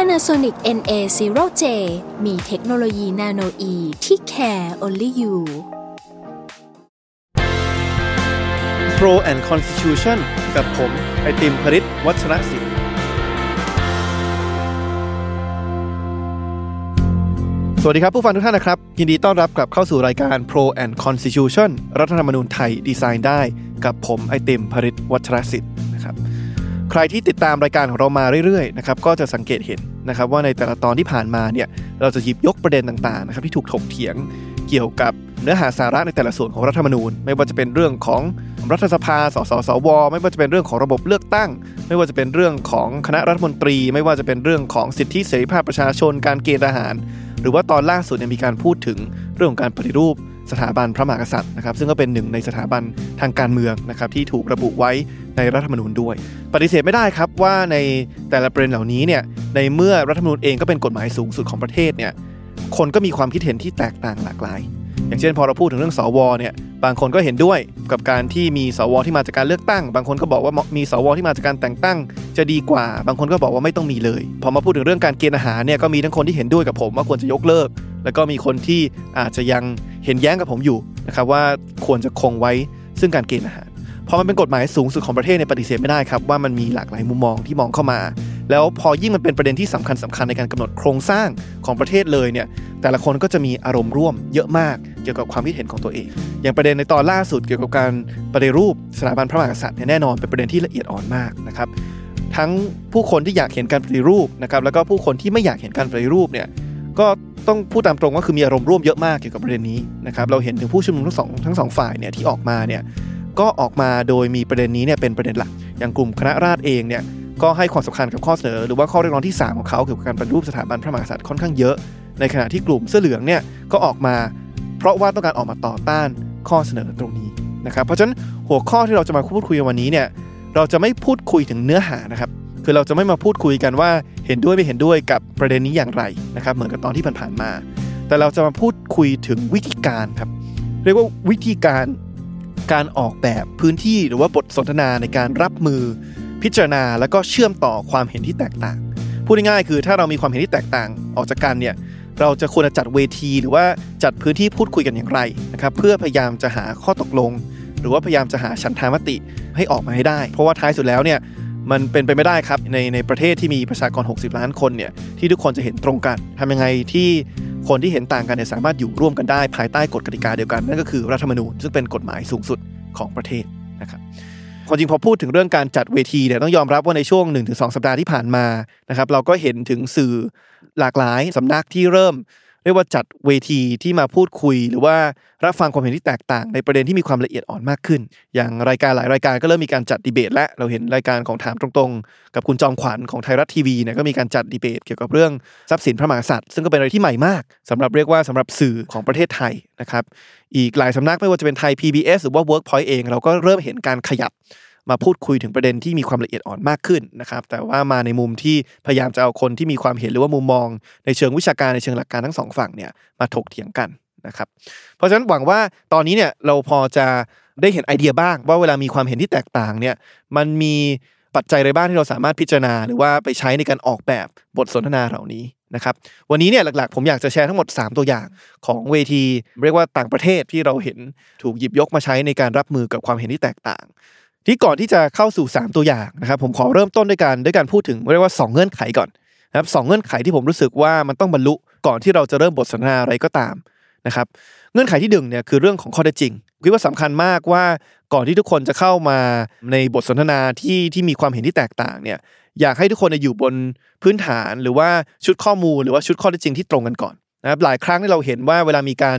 Panasonic NA0J มีเทคโนโลยีนาโนอีที่ care only you Pro and Constitution กับผม ไอติมพริตวัชรศิลป์สวัสดีครับผู้ฟังทุกท่านนะครับ ยินดีต้อนรับกลับเข้าสู่รายการ Pro and Constitution รัฐธรรมนูญไทยดีไซน์ได้ กับผม ไอติมพริตวัชรศิลป์นะครับ ใครที่ติดตามรายการของเรามาเรื่อยๆนะครับก็จะสังเกตเห็นนะครับว่าในแต่ละตอนที่ผ่านมาเนี่ยเราจะหยิบยกประเด็นต่างๆนะครับที่ถูกถกเถียงเกี่ยวกับเนื้อหาสาระในแต่ละส่วนของรัฐธรรมนูญ ไม่ว่าจะเป็นเรื่องของรัฐสภา สสสว ไม่ว่าจะเป็นเรื่องของระบบเลือกตั้ง ไม่ว่าจะเป็นเรื่องของคณะรัฐมนตรี ไม่ว่าจะเป็นเรื่องของสิทธิเสรีภาพประชาชน การเกณฑ์ทหาร หรือว่าตอนล่าสุดเนี่ยมีการพูดถึงเรื่องของการปฏิรูป สถาบันพระมหากษัตริย์นะครับ ซึ่งก็เป็นหนึ่งในสถาบันทางการเมืองนะครับที่ถูกระบุไว้ในรัฐธรรมนูญด้วย ปฏิเสธไม่ได้ครับว่าในแต่ละประเด็นเหล่านี้เนี่ยในเมื่อรัฐธรรมนูญเองก็เป็นกฎหมายสูงสุดของประเทศเนี่ยคนก็มีความคิดเห็นที่แตกต่างหลากหลาย อย่างเช่นพอเราพูดถึงเรื่องสวเนี่ยบางคนก็เห็นด้วยกับการที่มีสวที่มาจากการเลือกตั้ง บางคนก็บอกว่ามีสวที่มาจากการแต่งตั้ง จะดีกว่า บางคนก็บอกว่าไม่ต้องมีเลย พอมาพูดถึงเรื่องการเกณฑ์อาหารเนี่ยก็มีทั้งคนที่เห็นด้วยกับผมว่าควรจะยกเลิก แล้วก็มีคนที่อาจจะยังเห็นแย้งกับผมอยู่นะครับว่าควรจะคงไว้ซึ่งการเกณฑ์อาหาร พอมันเป็นกฎหมายสูงสุดของประเทศในปฏิเสธไม่ได้ครับว่ามันมีหลากหลายมุมมองที่มองเข้ามา แล้วพอยิ่งมันเป็นประเด็นที่สำคัญสำคัญในการกำหนดโครงสร้างของประเทศเลยเนี่ยแต่ละคนก็จะมีอารมณ์ร่วมเยอะมากเกี่ยวกับความคิดเห็นของตัวเอง อย่างประเด็นในตอนล่าสุดเกี่ยวกับการปฏิรูปสถาบันพระมหากษัตริย์เนี่ยแน่นอนเป็นประเด็นที่ละเอียดอ่อนมากนะครับทั้งผู้คนที่อยากเห็นการปฏิรูปนะครับแล้วก็ผู้คนที่ไม่อยากเห็นการปฏิรูปเนี่ยก็ต้องพูดตามตรงว่าคือมีอารมณ์ร่วมเยอะมากเกี่ยวกับประเด็นนี้นะครับเราเห็นถึงผู้ชุมนุมทั้งสองทั้งสองฝ่ายเนี่ยที่ออกมาเนี่ย ก็ออกมาโดยมีประเด็นนี้เนี่ยเป็นประเด็นหลัก อย่างกลุ่มคณะราษฎรเองเนี่ยก็ให้ความสำคัญกับข้อเสนอหรือว่าข้อเรียกร้องที่ 3 ของเขาเกี่ยวกับการปฏิรูปสถาบันพระมหากษัตริย์ค่อนข้างเยอะ ในขณะที่กลุ่มเสื้อเหลืองเนี่ยก็ออกมา เพราะว่าต้องการออกมาต่อต้านข้อเสนอตรงนี้นะครับเพราะฉะนั้นหัวข้อที่เราจะมาพูดคุยวันนี้เนี่ยเราจะไม่พูดคุยถึงเนื้อหานะครับคือเราจะไม่มาพูดคุยกันว่าเห็นด้วยไม่เห็นด้วยกับประเด็นนี้อย่างไรนะครับเหมือนกับตอนที่ผ่านๆมา แต่เราจะมาพูดคุยถึงวิธีการครับเรียกว่าวิธีการ การออกแบบพื้นที่หรือว่าบทสนทนาในการรับมือ พิจารณาแล้วก็เชื่อมต่อความเห็นที่แตกต่าง พูดง่ายๆคือถ้าเรามีความเห็นที่แตกต่างออกจากกันเนี่ยเราจะควรจะจัดเวที หรือว่าจัดพื้นที่พูดคุยกันอย่างไรนะครับเพื่อพยายามจะหาข้อตกลง หรือว่าพยายามจะหาฉันทามติให้ออกมาให้ได้ เพราะว่าท้ายสุดแล้วเนี่ยมันเป็นไปไม่ได้ครับในในประเทศที่มีประชากร 60 ล้านคนเนี่ยที่ทุกคนจะเห็นตรงกันทำยังไงที่ คนที่เห็นต่างกันเนี่ยสามารถอยู่ร่วมกันได้ภายใต้กฎกติกาเดียวกัน นั่นก็คือรัฐธรรมนูญซึ่งเป็นกฎหมายสูงสุดของประเทศนะครับความจริงพอพูดถึงเรื่องการจัดเวทีเนี่ยต้องยอมรับว่าในช่วง 1-2 สัปดาห์ที่ผ่านมานะครับเราก็เห็นถึงสื่อหลากหลายสำนักที่เริ่ม เรียกว่าจัดเวทีที่มาพูดคุย หรือว่ารับฟังความเห็นที่แตกต่าง ในประเด็นที่มีความละเอียดอ่อนมากขึ้น อย่างรายการหลายรายการก็เริ่มมีการจัดดีเบต และเราเห็นรายการของถามตรงๆ กับคุณจอมขวัญของไทยรัฐทีวีเนี่ยก็มีการจัดดีเบต เกี่ยวกับเรื่องทรัพย์สินพระมหากษัตริย์ซึ่งก็เป็นอะไรที่ใหม่มากสำหรับเรียกว่าสำหรับสื่อของประเทศไทยนะครับอีกหลายสำนักไม่ว่าจะเป็นไทย PBS หรือว่า Workpoint เองเราก็เริ่มเห็นการขยับ มาพูดคุยถึงประเด็นที่มีความละเอียดอ่อนมากขึ้นนะครับ แต่ว่ามาในมุมที่พยายามจะเอาคนที่มีความเห็นหรือว่ามุมมอง ในเชิงวิชาการในเชิงหลักการทั้งสองฝั่งเนี่ยมาถกเถียงกันนะครับเพราะฉะนั้นหวังว่าตอนนี้เนี่ยเราพอจะได้เห็นไอเดียบ้าง ว่าเวลามีความเห็นที่แตกต่างเนี่ยมันมีปัจจัยอะไรบ้างที่เราสามารถพิจารณา หรือว่าไปใช้ในการออกแบบบทสนทนาเหล่านี้นะครับวันนี้เนี่ยหลักๆ ผมอยากจะแชร์ทั้งหมด 3 ตัวอย่างของเวที เรียกว่าต่างประเทศที่เราเห็นถูกหยิบยกมาใช้ในการรับมือกับความเห็นที่แตกต่าง ที่ก่อนที่จะเข้าสู่ 3 ตัวอย่างนะครับผมขอเริ่มต้นด้วยการด้วยการพูดถึงเรียกว่า 2 เงื่อนไขก่อนนะครับสเงื่อนไขที่ผมรู้สึกว่ามันต้องบรรลุก่อนที่เราจะเริ่มบทสนทนาอะไรก็ตามนะครับเงื่อนไขที่หนึ่งเนี่ยคือเรื่องของข้อเท็จจริงคิดว่าสำคัญมากว่าก่อนที่ทุกคนจะเข้ามาในบทสนทนาที่ที่มีความเห็นที่แตกต่างเนี่ยอยากให้ทุกคนอยู่บนพื้นฐานหรือว่าชุดข้อมูลหรือว่าชุดข้อเท็จจริงที่ตรงกันก่อน นะครับหลายครั้งที่เราเห็นว่าเวลามีการ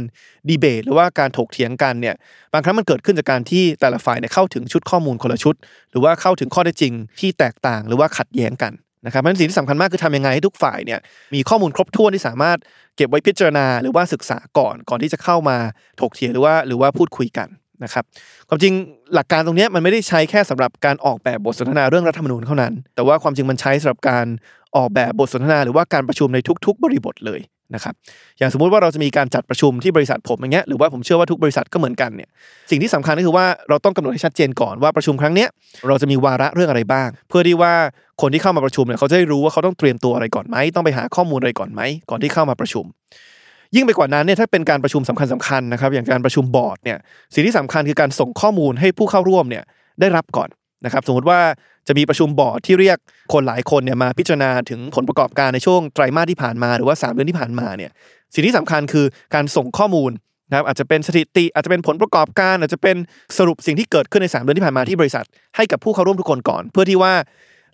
ดีเบต หรือว่าการถกเถียงกันเนี่ยบางครั้งมันเกิดขึ้นจากการที่แต่ละฝ่ายเนี่ยเข้าถึงชุดข้อมูลคนละชุด หรือว่าเข้าถึงข้อเท็จจริงที่แตกต่างหรือว่าขัดแย้งกันนะครับเพราะฉะนั้นสิ่งที่สำคัญมากคือทำยังไงให้ทุกฝ่ายเนี่ยมีข้อมูลครบถ้วนที่สามารถเก็บไว้พิจารณาหรือว่าศึกษาก่อนก่อนที่จะเข้ามาถกเถียงหรือว่าหรือว่าพูดคุยกันนะครับความจริงหลักการตรงนี้มันไม่ได้ใช้แค่สำหรับการออกแบบบทสนทนาเรื่องรัฐธรรมนูญเท่านั้น แต่ว่าความจริงมันใช้สำหรับการออกแบบบทสนทนาหรือว่าการประชุมในทุก ๆ บริบทเลย นะครับอย่างสมมุติว่าเราจะมีการจัดประชุมที่บริษัทผมอย่างเงี้ยหรือว่าผมเชื่อว่าทุกบริษัทก็เหมือนกันเนี่ยสิ่งที่สำคัญก็คือว่าเราต้องกำหนดให้ชัดเจนก่อนว่าประชุมครั้งเนี้ยเราจะมีวาระเรื่องอะไรบ้าง เพื่อที่ว่าคนที่เข้ามาประชุมเนี่ยเขาจะได้รู้ว่าเขาต้องเตรียมตัวอะไรก่อนไหมต้องไปหาข้อมูลอะไรก่อนไหมก่อนที่เข้ามาประชุม ยิ่งไปกว่านั้นเนี่ยถ้าเป็นการประชุมสำคัญสำคัญๆนะครับอย่างการประชุมบอร์ดเนี่ยสิ่งที่สำคัญคือการส่งข้อมูลให้ผู้เข้าร่วมเนี่ยได้รับก่อน นะครับสมมติว่าจะมีประชุมบอร์ดที่เรียกคนหลายคนเนี่ยมาพิจารณาถึงผลประกอบการในช่วงไตรมาสที่ผ่านมาหรือว่า 3 เดือนที่ผ่านมาเนี่ยสิ่งที่สำคัญคือการส่งข้อมูลนะครับอาจจะเป็นสถิติอาจจะเป็นผลประกอบการ อาจจะเป็นสรุปสิ่งที่เกิดขึ้นใน 3 เดือนที่ผ่านมาที่บริษัท ให้กับผู้เข้าร่วมทุกคนก่อน เพื่อที่ว่า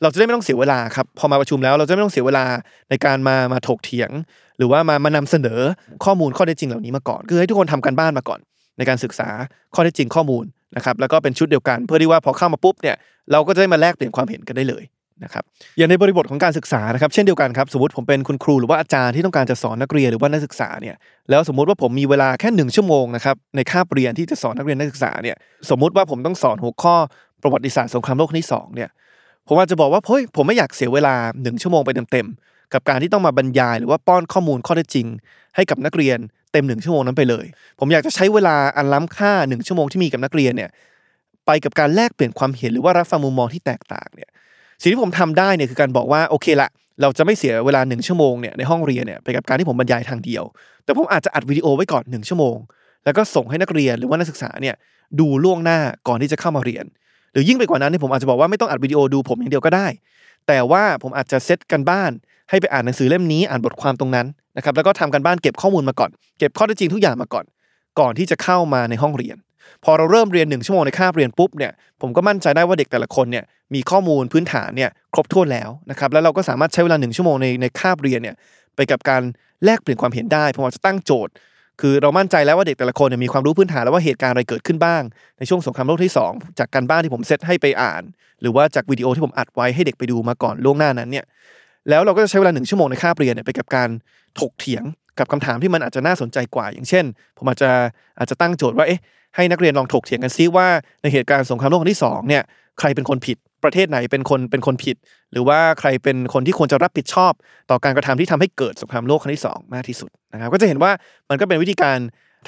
เราจะได้ไม่ต้องเสียเวลาครับพอมาประชุมแล้วเราจะไม่ต้องเสียเวลาในการมามาถกเถียง หรือว่ามามานำเสนอข้อมูลข้อเท็จจริงเหล่านี้มาก่อน คือให้ทุกคนทำการบ้านมาก่อน ในการศึกษาข้อเท็จจริงข้อมูล นะครับแล้วก็เป็นชุดเดียวกัน เพื่อที่ว่าพอเข้ามาปุ๊บเนี่ยเราก็จะได้มาแลกเปลี่ยนความเห็นกันได้เลยนะครับอย่างในบริบทของการศึกษานะครับเช่นเดียวกันครับสมมติผมเป็นคุณครูหรือว่าอาจารย์ที่ต้องการจะสอนนักเรียนหรือว่านักศึกษาเนี่ยแล้วสมมติว่าผมมีเวลาแค่หนึ่งชั่วโมงนะครับในคาบเรียนที่จะสอนนักเรียนนักศึกษาเนี่ยสมมติว่าผมต้องสอนหัวข้อประวัติศาสตร์สงครามโลกครั้งที่สองเนี่ยผมอาจจะบอกว่าเฮ้ยผมไม่อยากเสียเวลาหนึ่งชั่วโมงไปเต็มๆกับการที่ต้องมาบรรยาย หรือว่าป้อนข้อมูลข้อเท็จจริง ให้กับนักเรียน เต็มหนึ่งชั่วโมงนั้นไปเลย ผมอยากจะใช้เวลาอันล้ำค่าหนึ่งชั่วโมงที่มีกับนักเรียนเนี่ยไปกับการแลกเปลี่ยนความเห็นหรือว่ารับฟังมุมมองที่แตกต่างเนี่ยสิ่งที่ผมทำได้เนี่ยคือการบอกว่าโอเคละเราจะไม่เสียเวลาหนึ่งชั่วโมงเนี่ยในห้องเรียนเนี่ยไปกับการที่ผมบรรยายทางเดียว แต่ผมอาจจะอัดวิดีโอไว้ก่อนหนึ่งชั่วโมง แล้วก็ส่งให้นักเรียนหรือว่านักศึกษาเนี่ยดูล่วงหน้าก่อนที่จะเข้ามาเรียน หรือยิ่งไปกว่านั้นเนี่ยผมอาจจะบอกว่าไม่ต้องอัดวิดีโอดูผมอย่างเดียวก็ได้ แต่ว่าผมอาจจะเซตกันบ้าน ให้ไปอ่านหนังสือเล่มนี้อ่านบทความตรงนั้นนะครับแล้วก็ทำกันบ้านเก็บข้อมูลมาก่อน เก็บข้อเท็จจริงทุกอย่างมาก่อน ก่อนที่จะเข้ามาในห้องเรียน พอเราเริ่มเรียนหนึ่งชั่วโมงในคาบเรียนปุ๊บเนี่ยผมก็มั่นใจได้ว่าเด็กแต่ละคนเนี่ยมีข้อมูลพื้นฐานเนี่ยครบถ้วนแล้วนะครับแล้วเราก็สามารถใช้เวลาหนึ่งชั่วโมงในในคาบเรียนเนี่ยไปกับการแลกเปลี่ยนความเห็นได้ผมอาจจะตั้งโจทย์ คือเรามั่นใจแล้วว่าเด็กแต่ละคนเนี่ยมีความรู้พื้นฐานแล้วว่าเหตุการณ์อะไรเกิดขึ้นบ้าง ในช่วงสงครามโลกที่ 2 จากการบ้านที่ผมเซตให้ไปอ่าน หรือว่าจากวิดีโอที่ผมอัดไว้ให้เด็กไปดูมาก่อนล่วงหน้านั้นเนี่ย แล้วเราก็จะใช้เวลาหนึ่งชั่วโมงในคาบเรียนเนี่ยไปกับการถกเถียงกับคำถามที่มันอาจจะน่าสนใจกว่า อย่างเช่น ผมอาจจะอาจจะตั้งโจทย์ว่าเอ๊ะให้นักเรียนลองถกเถียงกันซิว่าในเหตุการณ์สงครามโลกครั้งที่สองเนี่ยใครเป็นคนผิดประเทศไหนเป็นคนเป็นคนผิด หรือว่าใครเป็นคนที่ควรจะรับผิดชอบ ต่อการกระทำที่ทำให้เกิดสงครามโลกครั้งที่สองมากที่สุดนะครับก็จะเห็นว่ามันก็เป็นวิธีการ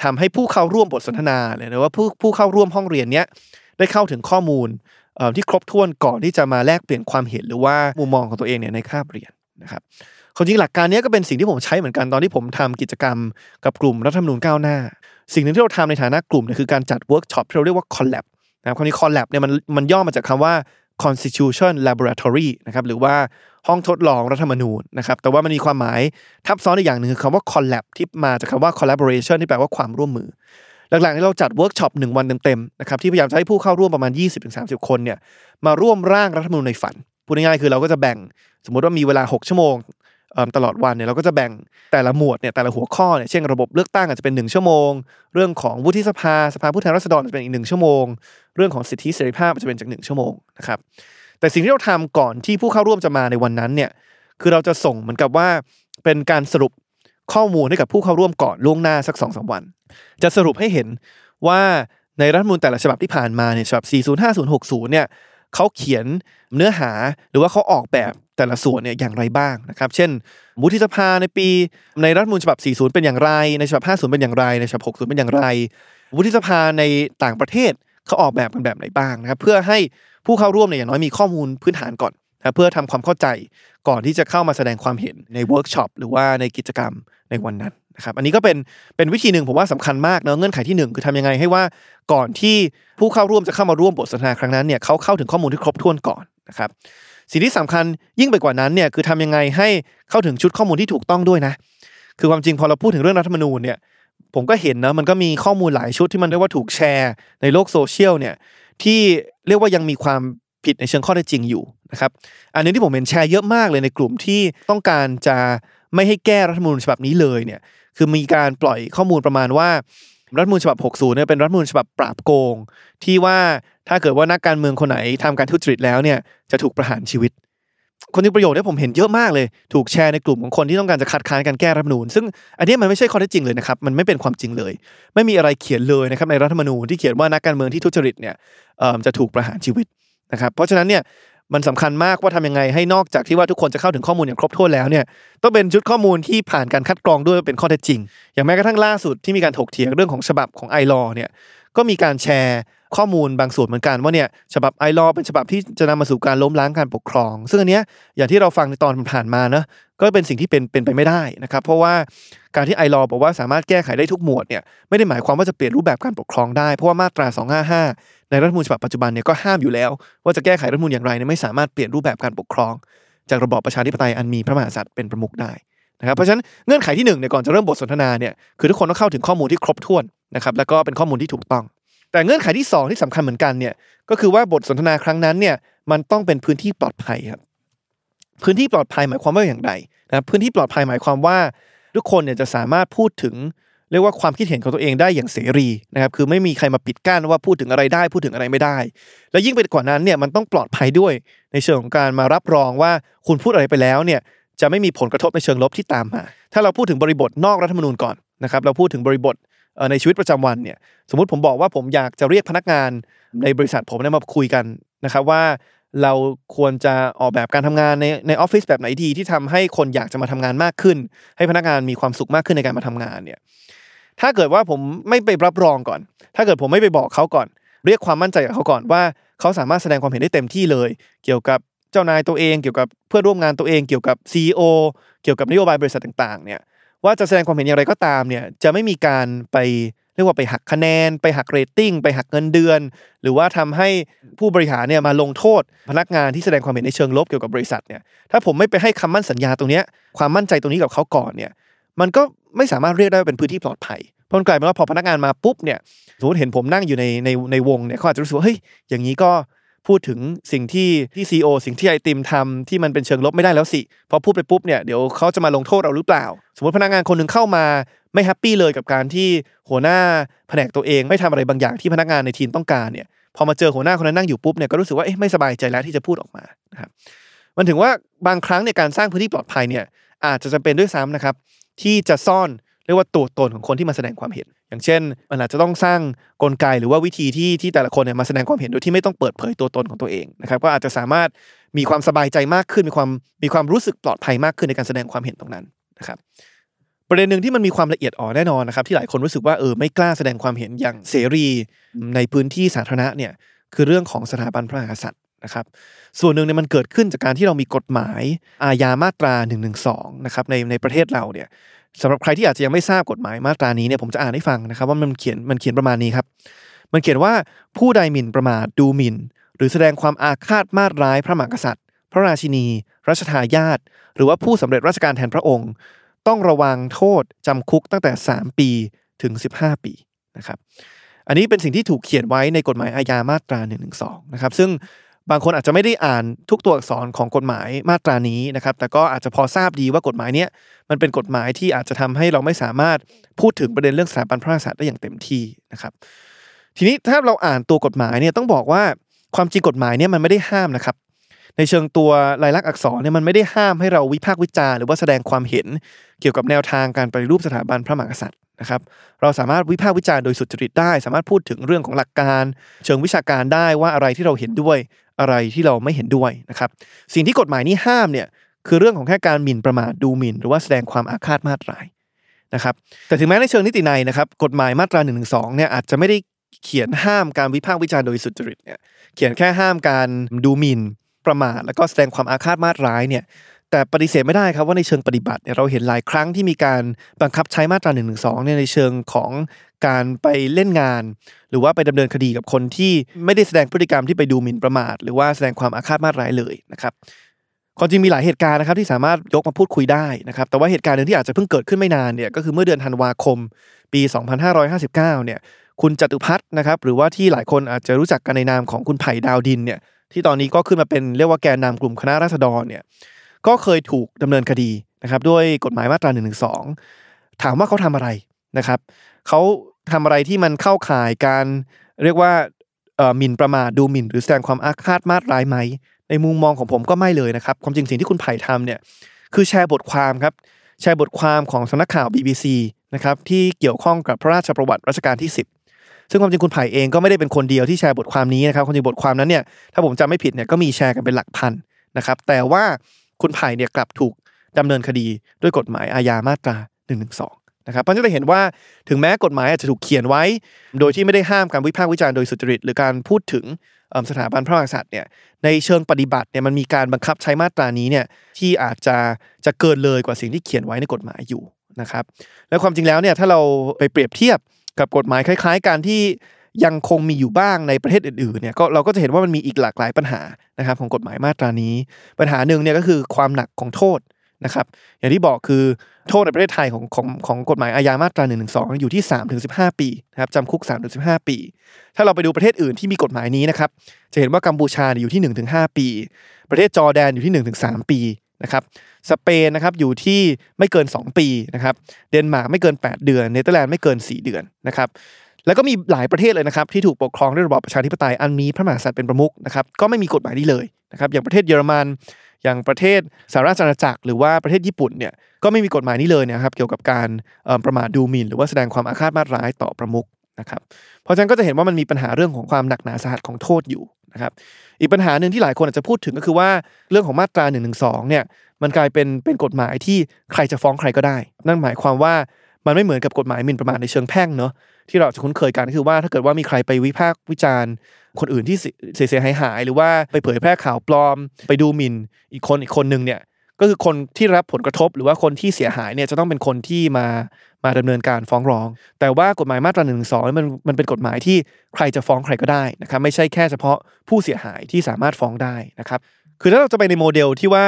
ทำให้ผู้เข้าร่วมบทสนทนาเลยนะว่าผู้ผู้เข้าร่วมห้องเรียนเนี้ยได้เข้าถึงข้อมูล ที่ครบถ้วนก่อนที่จะมาแลกเปลี่ยนความเห็นหรือว่ามุมมองของตัวเองเนี่ยในคาบเรียนนะครับความจริงหลักการนี้ก็เป็นสิ่งที่ผมใช้เหมือนกันตอนที่ผมทำกิจกรรมกับกลุ่มรัฐธรรมนูญก้าวหน้า สิ่งหนึ่งที่เราทำในฐานะกลุ่มเนี่ยคือการจัดเวิร์กช็อปที่เราเรียกว่า collab นะครับคำนี้ collab เนี่ยมันมันย่อมาจากคำว่า constitution laboratory นะครับหรือว่าห้องทดลองรัฐธรรมนูญนะครับแต่ว่ามันมีความหมายทับซ้อนอีกอย่างหนึ่งคือคำว่า collab ที่มาจากคำว่า collaboration ที่แปลว่าความร่วมมือ หลักๆที่เราจัดเวิร์กช็อปหนึ่งวันเต็มๆนะครับที่พยายามจะให้ผู้เข้าร่วมประมาณ 20-30 คนเนี่ยมาร่วมร่างรัฐธรรมนูญในฝันพูดง่ายๆคือเราก็จะแบ่งสมมติว่ามีเวลา 6 ชั่วโมงตลอดวันเนี่ยเราก็จะแบ่งแต่ละหมวดเนี่ยแต่ละหัวข้อเนี่ยเช่นระบบเลือกตั้งอาจจะเป็น 1 ชั่วโมง เรื่องของวุฒิสภาสภาผู้แทนราษฎรจะเป็นอีกหนึ่งชั่วโมง เรื่องของสิทธิเสรีภาพอาจจะเป็นจากหนึ่งชั่วโมงนะครับแต่สิ่งที่เราทำก่อนที่ผู้เข้าร่วมจะมาในวันนั้นเนี่ยคือเราจะส่งเหมือนกับว่าเป็นการสรุปข้อมูลให้กับผู้เข้าร่วมก่อนล่วงหน้าสักสอสวัน จะสรุปให้เห็นว่าในรัฐธรรมนูญแต่ละฉบับที่ผ่านมาเนี่ยฉบับ 40 50 60 เนี่ยเขาเขียนเนื้อหาหรือว่าเขาออกแบบแต่ละส่วนเนี่ยอย่างไรบ้างนะครับ เช่นวุฒิสภาในปีในรัฐธรรมนูญฉบับ 40 เป็นอย่างไร ในฉบับ 50 เป็นอย่างไร ในฉบับ 60 เป็นอย่างไร วุฒิสภาในต่างประเทศเขาออกแบบกันแบบไหนบ้างนะครับ เพื่อให้ผู้เข้าร่วมเนี่ยอย่างน้อยมีข้อมูลพื้นฐานก่อน นะเพื่อทำความเข้าใจก่อนที่จะเข้ามาแสดงความเห็นในเวิร์กช็อปหรือว่าในกิจกรรมในวันนั้นนะครับอันนี้ก็เป็นเป็นวิธีหนึ่งผมว่าสำคัญมากเนอะเงื่อนไขที่หนึ่งคือทำยังไงให้ว่าก่อนที่ผู้เข้าร่วมจะเข้ามาร่วมบทสนทนาครั้งนั้นเนี่ยเขาเข้าถึงข้อมูลที่ครบถ้วนก่อนนะครับสิ่งที่สำคัญยิ่งไปกว่านั้นเนี่ยคือทำยังไงให้เข้าถึงชุดข้อมูลที่ถูกต้องด้วยนะ คือความจริงพอเราพูดถึงเรื่องรัฐธรรมนูญเนี่ยผมก็เห็นนะมันก็มีข้อมูลหลายชุดที่มันเรียกว่าถูกแชร์ในโลกโซเชียลเนี่ยที่เรียกว่ายังมีความ ผิดในเชิงข้อเท็จจริงอยู่นะครับอันนึงที่ผมเห็นแชร์เยอะมากเลยในกลุ่มที่ต้องการจะไม่ให้แก้รัฐธรรมนูญฉบับนี้เลยเนี่ยคือมีการปล่อยข้อมูลประมาณว่า รัฐมนูญฉบับ 60 เนี่ยเป็นรัฐมนูญฉบับปราบโกง ที่ว่าถ้าเกิดว่านักการเมืองคนไหนทำการทุจริตแล้วเนี่ยจะถูกประหารชีวิต คนที่ประโยชน์เนี่ยผมเห็นเยอะมากเลย ถูกแชร์ในกลุ่มของคนที่ต้องการจะคัดค้านการแก้รัฐมนูญซึ่งอันนี้มันไม่ใช่ข้อเท็จจริงเลยนะครับมันไม่เป็นความจริงเลย ไม่มีอะไรเขียนเลยนะครับในรัฐมนูญที่เขียนว่านักการเมืองที่ทุจริตเนี่ยจะถูกประหารชีวิต นะครับเพราะฉะนั้นเนี่ยมันสำคัญมากว่าทำยังไงให้นอกจากที่ว่าทุกคนจะเข้าถึงข้อมูลอย่างครบถ้วนแล้วเนี่ยต้องเป็นชุดข้อมูลที่ผ่านการคัดกรองด้วยเป็นข้อเท็จจริง อย่างแม้กระทั่งล่าสุดที่มีการถกเถียงเรื่องของฉบับของไอรอเนี่ยก็มีการแชร์ข้อมูลบางส่วนเหมือนกันว่าเนี่ยฉบับไอรอเป็นฉบับที่จะนำมาสู่การล้มล้างการปกครอง ซึ่งอันเนี้ยอย่างที่เราฟังในตอนผ่านมาเนอะก็เป็นสิ่งที่เป็นเป็นไปไม่ได้นะครับเพราะว่า การที่ไอรอบอกว่าสามารถแก้ไขได้ทุกหมวดเนี่ยไม่ได้หมายความว่าจะเปลี่ยนรูปแบบการปกครองได้เพราะว่ามาตรา 255 ในรัฐธรรมนูญฉบับปัจจุบันเนี่ยก็ห้ามอยู่แล้ว ว่าจะแก้ไขรัฐธรรมนูญอย่างไรเนี่ยไม่สามารถเปลี่ยนรูปแบบการปกครอง จากระบอบประชาธิปไตยอันมีพระมหากษัตริย์เป็นประมุขได้นะครับเพราะฉะนั้นเงื่อนไขที่หนึ่งเนี่ยก่อนจะเริ่มบทสนทนาเนี่ยคือทุกคนต้องเข้าถึงข้อมูลที่ครบถ้วนนะครับแล้วก็เป็นข้อมูลที่ถูกต้อง แต่เงื่อนไขที่สองที่สำคัญเหมือนกันเนี่ยก็คือว่าบทสนทนาครั้งนั้นเนี่ยมันต้องเป็นพื้นที่ปลอดภัยครับพื้นที่ปลอดภัยหมายความว่าอย่างไรนะพื้นที่ปลอดภัยหมายความว่า ทุกคนเนี่ยจะสามารถพูดถึงเรียกว่าความคิดเห็นของตัวเองได้อย่างเสรีนะครับคือไม่มีใครมาปิดกั้นว่าพูดถึงอะไรได้พูดถึงอะไรไม่ได้ และยิ่งไปกว่านั้นเนี่ยมันต้องปลอดภัยด้วย ในเชิงของการมารับรองว่าคุณพูดอะไรไปแล้วเนี่ยจะไม่มีผลกระทบในเชิงลบที่ตามมา ถ้าเราพูดถึงบริบทนอกรัฐธรรมนูญก่อนนะครับเราพูดถึงบริบทในชีวิตประจำวันเนี่ยสมมติผมบอกว่าผมอยากจะเรียกพนักงานในบริษัทผมเนี่ยมาคุยกันนะครับว่า เราควรจะออกแบบการทำงานในในออฟฟิศแบบไหนดีที่ทำให้คนอยากจะมาทำงานมากขึ้น ให้พนักงานมีความสุขมากขึ้นในการมาทำงานเนี่ยถ้าเกิดว่าผมไม่ไปรับรองก่อน ถ้าเกิดผมไม่ไปบอกเขาก่อน เรียกความมั่นใจจากเขาก่อนว่าเขาสามารถแสดงความเห็นได้เต็มที่เลย เกี่ยวกับเจ้านายตัวเอง เกี่ยวกับเพื่อนร่วมงานตัวเอง เกี่ยวกับ CEO เกี่ยวกับนโยบายบริษัทต่างๆ เนี่ยว่าจะแสดงความเห็นอย่างไรก็ตามเนี่ยจะไม่มีการไป เรียกว่าไปหักคะแนน ไปหักเรตติ้ง ไปหักเงินเดือน หรือว่าทำให้ผู้บริหารเนี่ยมาลงโทษ พนักงานที่แสดงความเห็นในเชิงลบเกี่ยวกับบริษัทเนี่ยถ้าผมไม่ไปให้คำมั่นสัญญาตรงนี้ความมั่นใจตรงนี้กับเขาก่อนเนี่ยมันก็ไม่สามารถเรียกได้ว่าเป็นพื้นที่ปลอดภัยเพราะมันกลายเป็นว่าพอพนักงานมาปุ๊บเนี่ยสมมติเห็นผมนั่งอยู่ในในในวงเนี่ยเขาอาจจะรู้สึกว่าเฮ้ยอย่างนี้ก็พูดถึงสิ่งที่ที่ซีอสิ่งที่ไอติมทำที่มันเป็นเชิงลบไม่ได้แล้วสิพอพูดไปปุ๊บเนี่ยเดี๋ยวเขาจะมาลงโทษเราหรือเปล่า สมมติพนักงานคนหนึ่งเข้ามา ไม่แฮปปี้เลยกับการที่หัวหน้าแผนกตัวเองไม่ทำอะไรบางอย่างที่พนักงานในทีมต้องการเนี่ยพอมาเจอหัวหน้าคนนั้นนั่งอยู่ปุ๊บเนี่ยก็รู้สึกว่าเอ๊ะไม่สบายใจแล้วที่จะพูดออกมานะครับมันถึงว่าบางครั้งในการสร้างพื้นที่ปลอดภัยเนี่ยอาจจะจำเป็นด้วยซ้ำนะครับที่จะซ่อนเรียกว่าตัวตนของคนที่มาแสดงความเห็น อย่างเช่นมันอาจจะต้องสร้างกลไกหรือว่าวิธีที่ที่แต่ละคนเนี่ยมาแสดงความเห็นโดยที่ไม่ต้องเปิดเผยตัวตนของตัวเองนะครับก็อาจจะสามารถมีความสบายใจมากขึ้นมีความมีความรู้สึกปลอดภัยมากขึ้นในการแสดงความเห็นตรงนั้นนะครับ ประเด็นหนึ่งที่มันมีความละเอียดอ่อนแน่นอนนะครับที่หลายคนรู้สึกว่าเออไม่กล้าแสดงความเห็นอย่างเสรีในพื้นที่สาธารณะเนี่ยคือเรื่องของสถาบันพระมหากษัตริย์นะครับ ส่วนหนึ่งเนี่ยมันเกิดขึ้นจากการที่เรามีกฎหมายอาญามาตรา1นึนะครับในในประเทศเราเนี่ยสำหรับใครที่อาจจะยังไม่ทราบกฎหมายมาตรานี้เนี่ยผมจะอ่านให้ฟังนะครับว่ามันเขียนมันเขียนประมาณนี้ครับ มันเขียนว่าผู้ใดหมิ่นประมาทดูหมิ่น หรือแสดงความอาฆาตมาตร้ายพระมหากษัตริย์ พระราชินี รัชทายาทหรือว่าผู้สำเร็จราชการแทนพระองค์ ต้องระวังโทษจำคุกตั้งแต่ 3 ปีถึง 15 ปีนะครับอันนี้เป็นสิ่งที่ถูกเขียนไว้ในกฎหมายอาญามาตรา1นึนะครับซึ่งบางคนอาจจะไม่ได้อ่านทุกตัวอักษรของกฎหมายมาตรานี้นะครับ แต่ก็อาจจะพอทราบดีว่ากฎหมายเนี้ยมันเป็นกฎหมายที่อาจจะทำให้เราไม่สามารถพูดถึงประเด็นเรื่องสถาบันพระมหากษัตริย์ได้อย่างเต็มที่นะครับ ทีนี้ถ้าเราอ่านตัวกฎหมายเนี่ยต้องบอกว่าความจริงกฎหมายเนี่ยมันไม่ได้ห้ามนะครับ ในเชิงตัวลายลักษณ์อักษรเนี่ยมันไม่ได้ห้ามให้เราวิพากษ์วิจาร์หรือว่าแสดงความเห็นเกี่ยวกับแนวทางการปฏิรูปสถาบันพระมหากษัตริย์นะครับ เราสามารถวิพากษ์วิจาร์โดยสุจริตได้ สามารถพูดถึงเรื่องของหลักการ เชิงวิชาการได้ว่าอะไรที่เราเห็นด้วยอะไรที่เราไม่เห็นด้วยนะครับ สิ่งที่กฎหมายนี้ห้ามเนี่ยคือเรื่องของแค่การหมิ่นประมาทดูหมิ่น หรือว่าแสดงความอาฆาตมาตรายนะครับ แต่ถึงแม้ในเชิงนิติในนะครับกฎหมายมาตรา1นึเนี่ยอาจจะไม่ได้เขียนห้ามการวิพากษ์วิจารณ์โดยสุจริตเนี่ยเขียนแค่ห้ามการดูหมิ่น ประมาทแล้วก็แสดงความอาฆาตมาตร้ายเนี่ยแต่ปฏิเสธไม่ได้ครับว่าในเชิงปฏิบัติเนี่ยเราเห็นหลายครั้งที่มีการบังคับใช้มาตรา1นึเนี่ยในเชิงของการไปเล่นงาน หรือว่าไปดำเนินคดีกับคนที่ไม่ได้แสดงพฤติกรรมที่ไปดูหมิ่นประมาท หรือว่าแสดงความอาฆาตมาตร้ายเลยนะครับความจริงมีหลายเหตุการณ์นะครับที่สามารถยกมาพูดคุยได้นะครับแต่ว่าเหตุการณ์หนึ่งที่อาจจะเพิ่งเกิดขึ้นไม่นานเนี่ยก็คือเมื่อเดือนธันวาคม ปี 2559เนี่ยคุณจตุพัฒน์นะครับหรือว่าที่หลายคนอาจจะรู้จักกันในนามของคุณไผ่ดาวดินเนี่ย ที่ตอนนี้ก็ขึ้นมาเป็นเรียกว่าแกนนำกลุ่มคณะราษฎรเนี่ยก็เคยถูกดำเนินคดีนะครับ ด้วยกฎหมายมาตรา1นึถามว่าเขาทำอะไรนะครับเขาทำอะไรที่มันเข้าข่ายการเรียกว่าหมิ่นประมาทดูหมิ่น หรือแสดงความอาฆาตมาตร้ายไหม ในมุมมองของผมก็ไม่เลยนะครับ ความจริงสิ่งที่คุณไผ่ทำเนี่ยคือแชร์บทความครับแชร์บทความของสำนักข่าว BBC นะครับที่เกี่ยวข้องกับพระราชประวัติรัชกาลที่ 10 ซึ่งความจริงคุณไผ่เองก็ไม่ได้เป็นคนเดียวที่แชร์บทความนี้นะครับความจริงบทความนั้นเนี่ยถ้าผมจำไม่ผิดเนี่ยก็มีแชร์กันเป็นหลักพันนะครับแต่ว่าคุณไผ่เนี่ยกลับถูกดำเนินคดีด้วยกฎหมายอาญามาตรา1นึนะครับเพราะฉะนั้นจะเห็นว่าถึงแม้กฎหมายอาจจะถูกเขียนไว้ โดยที่ไม่ได้ห้ามการวิพากษ์วิจารณ์โดยสุจริต หรือการพูดถึงสถาบันพระมหากษัตริย์เนี่ยในเชิงปฏิบัติเนี่ยมันมีการบังคับใช้มาตรานี้เนี่ยที่อาจจะจะเกินเลยกว่าสิ่งที่เขียนไว้ในกฎหมายอยู่นะครับและความจริงแล้วเนี่ยถ้าเราไปเปรียบเทียบ กับกฎหมายคล้ายๆการที่ยังคงมีอยู่บ้างในประเทศอื่นๆเนี่ยก็เราก็จะเห็นว่ามันมีอีกหลากหลายปัญหานะครับของกฎหมายมาตรานี้ ปัญหาหนึ่งเนี่ยก็คือความหนักของโทษนะครับอย่างที่บอกคือโทษในประเทศไทยของของของกฎหมายอาญามาตรา1นึอยู่ที่3ถึง15ปีนะครับจำคุก3ถึง15ปี ถ้าเราไปดูประเทศอื่นที่มีกฎหมายนี้นะครับจะเห็นว่ากัมพูชาอยู่ที่1ถึง5ปี ประเทศจอร์แดนอยู่ที่1ถึง3ปี นะครับสเปนนะครับอยู่ที่ไม่เกิน 2 ปีนะครับเดนมาร์กไม่เกิน 8 เดือนเนเธอร์แลนด์ไม่เกิน 4 เดือนนะครับแล้วก็มีหลายประเทศเลยนะครับที่ถูกปกครองด้วยระบอบประชาธิปไตยอันมีพระมหากษัตริย์เป็นประมุขนะครับก็ไม่มีกฎหมายนี้เลยนะครับอย่างประเทศเยอรมัน อย่างประเทศสหราชอาณาจักร หรือว่าประเทศญี่ปุ่นเนี่ยก็ไม่มีกฎหมายนี้เลยนะครับเกี่ยวกับการประมาทดูหมิ่นหรือว่าแสดงความอาฆาตมาร้ายต่อประมุขนะครับเพราะฉะนั้นก็จะเห็นว่ามันมีปัญหาเรื่องของความหนักหนาสาหัสของโทษอยู่ นะครับอีกปัญหาหนึ่งที่หลายคนอาจจะพูดถึงก็คือว่าเรื่องของมาตรา1นึเนี่ยมันกลายเป็นเป็นกฎหมายที่ใครจะฟ้องใครก็ได้ นั่นหมายความว่ามันไม่เหมือนกับกฎหมายหมิ่นประมาทในเชิงแพ่งเนาะที่เราจะคุ้นเคยกันก็คือว่าถ้าเกิดว่ามีใครไปวิพากษ์วิจารณ์ คนอื่นที่เสียหายหายหรือว่าไปเผยแพร่ข่าวปลอม ไปดูหมิ่นอีกคนอีกคนหนึ่งเนี่ยก็คือคนที่รับผลกระทบหรือว่าคนที่เสียหายเนี่ยจะต้องเป็นคนที่มา มาดำเนินการฟ้องร้อง แต่ว่ากฎหมายมาตราหนึ่งหนึ่งสองมันมันเป็นกฎหมายที่ใครจะฟ้องใครก็ได้นะครับไม่ใช่แค่เฉพาะผู้เสียหายที่สามารถฟ้องได้นะครับคือถ้าเราจะไปในโมเดลที่ว่า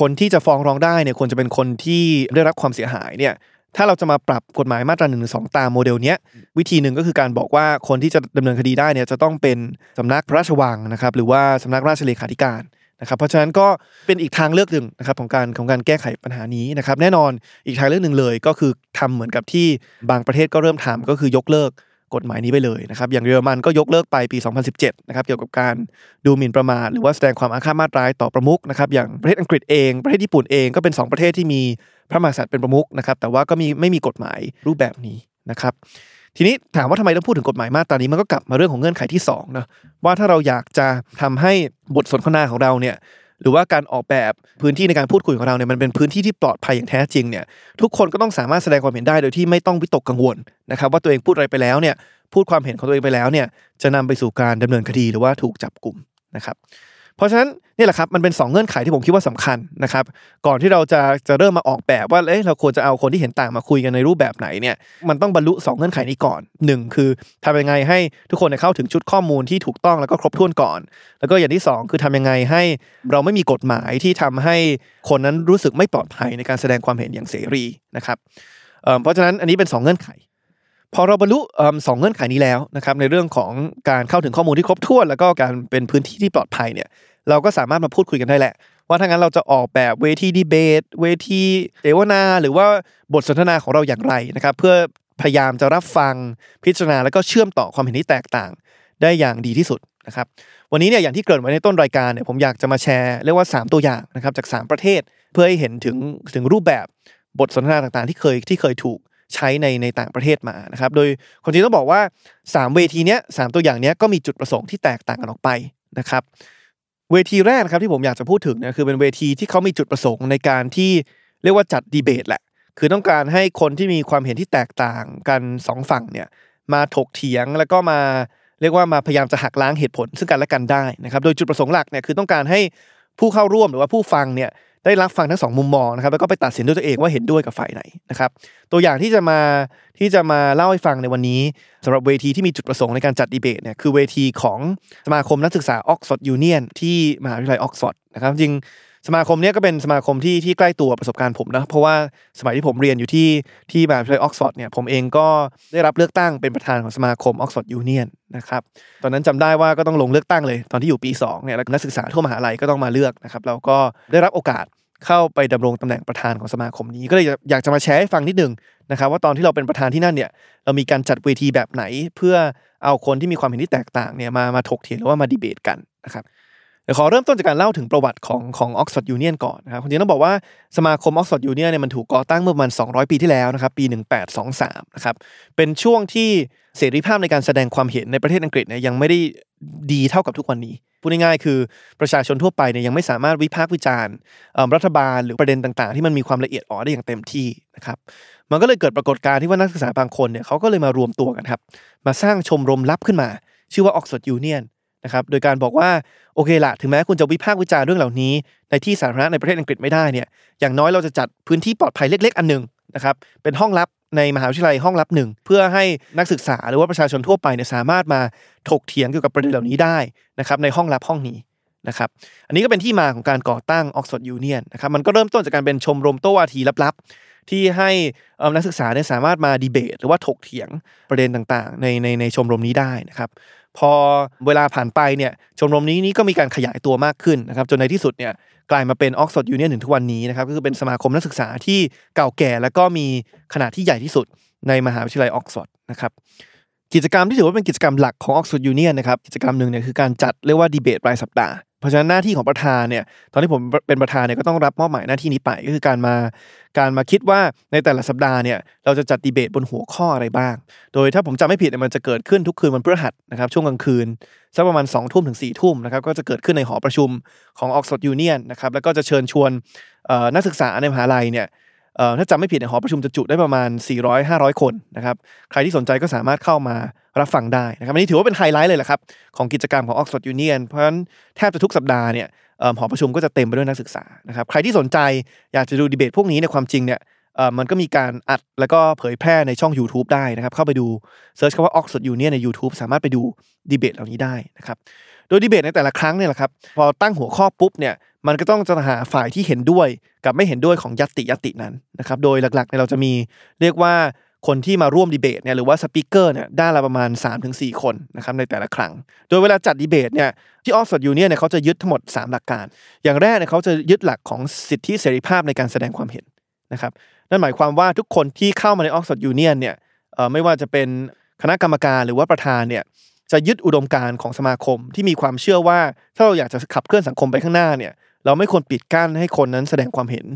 คนที่จะฟ้องร้องได้เนี่ยควรจะเป็นคนที่ได้รับความเสียหายเนี่ยถ้าเราจะมาปรับกฎหมายมาตราหนึ่งหนึ่งสองตามโมเดลเนี้ยวิธีหนึ่งก็คือการบอกว่าคนที่จะดำเนินคดีได้เนี่ยจะต้องเป็นสำนักพระราชวังนะครับหรือว่าสำนักราชเลขาธิการ นะครับเพราะฉะนั้นก็เป็นอีกทางเลือกหนึ่งนะครับของการของการแก้ไขปัญหานี้นะครับแน่นอนอีกทางเลือกหนึ่งเลย ก็คือทำเหมือนกับที่บางประเทศก็เริ่มทำก็คือยกเลิกกฎหมายนี้ไปเลยนะครับอย่างเยอรมันก็ยกเลิกไปปี 2017 นะครับเกี่ยวกับการดูหมิ่นประมาทหรือว่าแสดงความอาฆาตมาตร้ายต่อประมุขนะครับอย่างประเทศอังกฤษเองประเทศญี่ปุ่นเองก็เป็น 2 ประเทศที่มีพระมหากษัตริย์เป็นประมุขนะครับแต่ว่าก็มีไม่มีกฎหมายรูปแบบนี้นะครับ ทีนี้ถามว่าทำไมต้องพูดถึงกฎหมายมาตรานี้มันก็กลับมาเรื่องของเงื่อนไขที่2นะว่าถ้าเราอยากจะทำให้บทสนทนาของเราเนี่ยหรือว่าการออกแบบพื้นที่ในการพูดคุยของเราเนี่ยมันเป็นพื้นที่ที่ปลอดภัยอย่างแท้จริงเนี่ยทุกคนก็ต้องสามารถแสดงความเห็นได้โดยที่ไม่ต้องวิตกกังวลนะครับว่าตัวเองพูดอะไรไปแล้วเนี่ยพูดความเห็นของตัวเองไปแล้วเนี่ยจะนำไปสู่การดำเนินคดีหรือว่าถูกจับกลุ่มนะครับ เพราะฉะนั้นนี่แหละครับมันเป็น 2 เงื่อนไขที่ผมคิดว่าสำคัญนะครับก่อนที่เราจะจะเริ่มมาออกแบบว่าเอ้เราควรจะเอาคนที่เห็นต่างมาคุยกันในรูปแบบไหนเนี่ยมันต้องบรรลุ 2 เงื่อนไขนี้ก่อน 1 คือทำยังไงให้ทุกคนเข้าถึงชุดข้อมูลที่ถูกต้องแล้วก็ครบถ้วนก่อน แล้วก็อย่างที่ 2 คือทำยังไงให้เราไม่มีกฎหมายที่ทำให้คนนั้นรู้สึกไม่ปลอดภัยในการแสดงความเห็นอย่างเสรีนะครับเพราะฉะนั้นอันนี้เป็น 2 เงื่อนไข พอเราบรรลุสองเงื่อนไขนี้แล้วนะครับในเรื่องของการเข้าถึงข้อมูลที่ครบถ้วน แล้วก็การเป็นพื้นที่ที่ปลอดภัยเนี่ยเราก็สามารถมาพูดคุยกันได้แหละ ว่าถ้างั้นเราจะออกแบบเวทีดีเบต เวทีเสวนา หรือว่าบทสนทนาของเราอย่างไรนะครับเพื่อพยายามจะรับฟังพิจารณาแล้วก็เชื่อมต่อความเห็นที่แตกต่างได้อย่างดีที่สุดนะครับวันนี้เนี่ยอย่างที่เกิดไว้ในต้นรายการเนี่ยผมอยากจะมาแชร์เรียกว่า 3 ตัวอย่างนะครับจาก 3 ประเทศ เพื่อให้เห็นถึงถึงรูปแบบบทสนทนาต่างๆ ที่เคยที่เคยถูก ใช้ในในต่างประเทศมานะครับ โดยคนจริงต้องบอกว่า 3 เวทีเนี้ยสตัวอย่างเนี้ยก็มีจุดประสงค์ที่แตกต่างกันออกไปนะครับ เวทีแรกนะครับที่ผมอยากจะพูดถึงเนี่ยคือเป็นเวทีที่เขามีจุดประสงค์ในการที่เรียกว่าจัดดีเบตแหละ คือต้องการให้คนที่มีความเห็นที่แตกต่างกันสองฝั่งเนี่ยมาถกเถียงแล้วก็มาเรียกว่ามาพยายามจะหักล้างเหตุผลซึ่งกันและกันได้นะครับ โดยจุดประสงค์หลักเนี่ยคือต้องการให้ผู้เข้าร่วมหรือว่าผู้ฟังเนี่ย ได้รับฟังทั้งสองมุมมองนะครับแล้วก็ไปตัดสินด้วยตัวเองว่าเห็นด้วยกับฝ่ายไหนนะครับตัวอย่างที่จะมาที่จะมาเล่าให้ฟังในวันนี้สำหรับเวทีที่มีจุดประสงค์ในการจัดดีเบตเนี่ยคือเวทีของสมาคมนักศึกษาออกซฟอร์ดยูเนียนที่มหาวิทยาลัยออกซฟอร์ดนะครับจริง สมาคมนี้ก็เป็นสมาคมที่ที่ใกล้ตัวประสบการณ์ผมนะเพราะว่าสมัยที่ผมเรียนอยู่ที่ที่มหาวิทยาลัยออกซฟอร์ดเนี่ยผมเองก็ได้รับเลือกตั้งเป็นประธานของสมาคมออกซฟอร์ดยูเนียนนะครับตอนนั้นจำได้ว่าก็ต้องลงเลือกตั้งเลยตอนที่อยู่ปี2เนี่ยนักศึกษาทั่วมหาลัยก็ต้องมาเลือกนะครับแล้วก็ได้รับโอกาสเข้าไปดำรงตำแหน่งประธานของสมาคมนี้ ก็เลยอยากจะมาแชร์ให้ฟังนิดนึงนะครับว่าตอนที่เราเป็นประธานที่นั่นเนี่ยเรามีการจัดเวทีแบบไหน เพื่อเอาคนที่มีความเห็นที่แตกต่างเนี่ยมามาถกเถียงหรือว่ามาดีเบตกันนะครับ เดี๋ยวขอเริ่มต้นจากการเล่าถึงประวัติของของออกซฟอร์ดยูเนียนก่อนนะครับจริงต้องบอกว่าสมาคมออกซฟอร์ดยูเนียนเนี่ยมันถูกก่อตั้งเมื่อประมาณ 200 ปีที่แล้วนะครับปี 1823นะครับเป็นช่วงที่เสรีภาพในการแสดงความเห็นในประเทศอังกฤษเนี่ยยังไม่ได้ดีเท่ากับทุกวันนี้พูดง่ายๆคือประชาชนทั่วไปเนี่ยยังไม่สามารถวิพากษ์วิจารณ์รัฐบาลหรือประเด็นต่างๆ ที่มันมีความละเอียดอ่อนได้อย่างเต็มที่นะครับมันก็เลยเกิดปรากฏการณ์ที่ว่านักศึกษาบางคนเนี่ยเขาก็เลยมารวมตัวกันครับมาสร้างชมรมลับขึ้นมา ชื่อว่าออกซฟอร์ดยูเนียน นะครับโดยการบอกว่าโอเคละถึงแม้คุณจะวิพากษ์วิจารณ์เรื่องเหล่านี้ ในที่สาธารณะในประเทศอังกฤษไม่ได้เนี่ยอย่างน้อยเราจะจัดพื้นที่ปลอดภัยเล็ก ๆ อันหนึ่งนะครับเป็นห้องลับในมหาวิทยาลัยห้องลับหนึ่งเพื่อให้นักศึกษาหรือว่าประชาชนทั่วไปเนี่ยสามารถมาถกเถียงเกี่ยวกับประเด็นเหล่านี้ได้นะครับในห้องลับห้องนี้นะครับอันนี้ก็เป็นที่มาของการก่อตั้งออกซฟอร์ดยูเนียนนะครับมันก็เริ่มต้นจากการเป็นชมรมโต้วาทีลับๆ ที่ให้นักศึกษาเนี่ยสามารถมาดีเบต หรือว่าถกเถียงประเด็นต่างๆ ในในในชมรมนี้ได้นะครับ พอเวลาผ่านไปเนี่ยชมรมนี้นี้ก็มีการขยายตัวมากขึ้นนะครับจนในที่สุดเนี่ยกลายมาเป็นออกซฟอร์ดยูเนียนถึงทุกวันนี้นะครับก็คือเป็นสมาคมนักศึกษาที่เก่าแก่ แล้วก็มีขนาดที่ใหญ่ที่สุดในมหาวิทยาลัยออกซฟอร์ดนะครับกิจกรรมที่ถือว่าเป็นกิจกรรมหลักของออกซฟอร์ดยูเนียนนะครับกิจกรรมหนึ่งเนี่ยคือการจัดเรียกว่าดีเบตรายสัปดาห์ เพราะฉะนั้นหน้าที่ของประธานเนี่ยตอนที่ผมเป็นประธานเนี่ยก็ต้องรับมอบหมายหน้าที่นี้ไปก็คือการมาการมาคิดว่าในแต่ละสัปดาห์เนี่ยเราจะจัดดีเบตบนหัวข้ออะไรบ้าง โดยถ้าผมจำไม่ผิดเนี่ยมันจะเกิดขึ้นทุกคืนวันพฤหัสนะครับช่วงกลางคืนสักประมาณ2องทุ่มถึง4ี่ทุ่มนะครับก็จะเกิดขึ้นในหอประชุมของออกซฟอร์ดยูเนียนนะครับแล้วก็จะเชิญชวนนักศึกษาในมหาลัยเนี่ย ถ้าจำไม่ผิดในหอประชุมจะจุได้ประมาณ 400-500 คนนะครับใครที่สนใจก็สามารถเข้ามารับฟังได้นะครับอันนี้ถือว่าเป็นไฮไลท์เลยแหละครับของกิจกรรมของออกซฟอร์ดยูเนียนเพราะฉะนั้นแทบจะทุกสัปดาห์เนี่ยหอประชุมก็จะเต็มไปด้วยนักศึกษานะครับใครที่สนใจอยากจะดูดีเบตพวกนี้ในความจริงเนี่ยมันก็มีการอัดแล้วก็เผยแพร่ในช่อง YouTube ได้นะครับ เข้าไปดู search คำว่า Oxford Union ใน YouTube สามารถไปดูดีเบตเหล่านี้ได้นะครับโดยดีเบตในแต่ละครั้งเนี่ยแหละครับพอตั้งหัวข้อปุ๊บเนี่ยมันก็ต้องจะหาฝ่ายที่เห็นด้วย กับไม่เห็นด้วยของญัตติญัตตินั้นนะครับโดยหลักๆเนี่ยเราจะมีเรียกว่าคนที่มาร่วมดีเบตเนี่ยหรือว่า speaker เนี่ยฝ่ายละประมาณ 3-4 คนนะครับในแต่ละครั้ง โดยเวลาจัดดีเบตเนี่ยที่ออกซฟอร์ดยูเนียนเขาจะยึดทั้งหมด 3 หลักการ อย่างแรกเนี่ยเขาจะยึดหลักของสิทธิเสรีภาพในการแสดงความเห็นนะครับนั่นหมายความว่าทุกคนที่เข้ามาในออกซฟอร์ดยูเนียนเนี่ยไม่ว่าจะเป็นคณะกรรมการหรือว่าประธานเนี่ยจะยึดอุดมการณ์ของสมาคมที่มีความเชื่อว่าถ้าเราอยากจะขับเคลื่อนสังคมไปข้างหน้าเนี่ย เราไม่ควรปิดกั้นให้คนนั้นแสดงความเห็น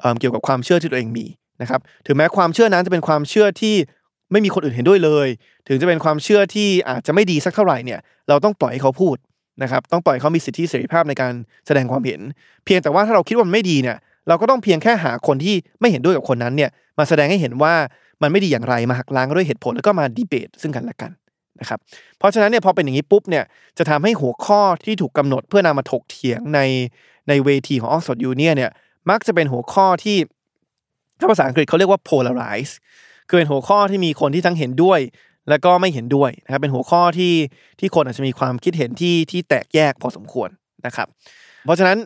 เเกี่ยวกับความเชื่อที่ตัวเองมีนะครับ ถึงแม้ความเชื่อนั้นจะเป็นความเชื่อที่ไม่มีคนอื่นเห็นด้วยเลย ถึงจะเป็นความเชื่อที่อาจจะไม่ดีสักเท่าไหร่เนี่ย เราต้องปล่อยให้เขาพูดนะครับ ต้องปล่อยให้เขามีสิทธิเสรีภาพในการแสดงความเห็น เพียงแต่ว่าถ้าเราคิดว่ามันไม่ดีเนี่ย เราก็ต้องเพียงแค่หาคนที่ไม่เห็นด้วยกับคนนั้นเนี่ย มาแสดงให้เห็นว่ามันไม่ดีอย่างไร มาหักล้างด้วยเหตุผลแล้วก็มาดีเบตซึ่งกันและกัน นะครับเพราะฉะนั้นเนี่ยพอเป็นอย่างนี้ปุ๊บเนี่ยจะทำให้หัวข้อที่ถูกกำหนดเพื่อนำมาถกเถียงในในเวทีของ Oxford Union เนี่ยมักจะเป็นหัวข้อที่ถ้าภาษาอังกฤษเขาเรียกว่า polarize คือเป็นหัวข้อที่มีคนที่ทั้งเห็นด้วย แล้วก็ไม่เห็นด้วยนะครับเป็นหัวข้อที่ที่คนอาจจะมีความคิดเห็นที่ที่แตกแยกพอสมควรนะครับ เพราะฉะนั้น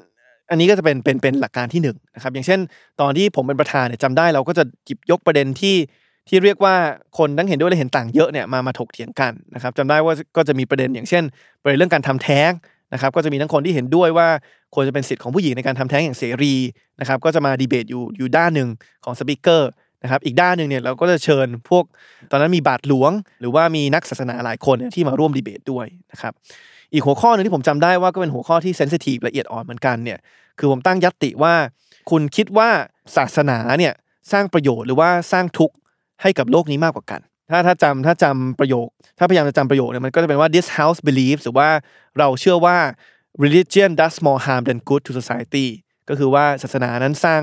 อันนี้ก็จะเป็นเป็นเป็นหลักการที่หนึ่งนะครับอย่างเช่น ตอนที่ผมเป็นประธานเนี่ยจำได้เราก็จะหยิบยกประเด็นที่ ที่เรียกว่าคนทั้งเห็นด้วยและเห็นต่างเยอะเนี่ยมามาถกเถียงกันนะครับจำได้ว่าก็จะมีประเด็นอย่างเช่น ประเด็นเรื่องการทำแท้งนะครับก็จะมีทั้งคนที่เห็นด้วยว่าควรจะเป็นสิทธิ์ของผู้หญิงในการทำแท้งอย่างเสรีนะครับก็จะมาดีเบตอยู่อยู่ด้านหนึ่งของสปิเกอร์นะครับอีกด้านหนึ่งเนี่ยเราก็จะเชิญพวกตอนนั้นมีบาทหลวง หรือว่ามีนักศาสนาหลายคนเนี่ยที่มาร่วมดีเบตด้วยนะครับอีกหัวข้อหนึงที่ผมจำได้ว่าก็เป็นหัวข้อที่เซนซิทีฟละเอียดอ่อนเหมือนกันเนี่ยคือผมตั้งยัตติว่า คุณคิดว่าศาสนาเนี่ยสร้างประโยชน์หรือว่าสร้างทุกข์ ให้กับโลกนี้มากกว่ากัน ถ้าถ้าจำถ้าจำประโยค ถ้าพยายามจะจำประโยคเนี่ยมันก็จะเป็นว่า this house believes หรือว่าเราเชื่อว่า religion does more harm than good to society ก็คือว่าศาสนานั้นสร้าง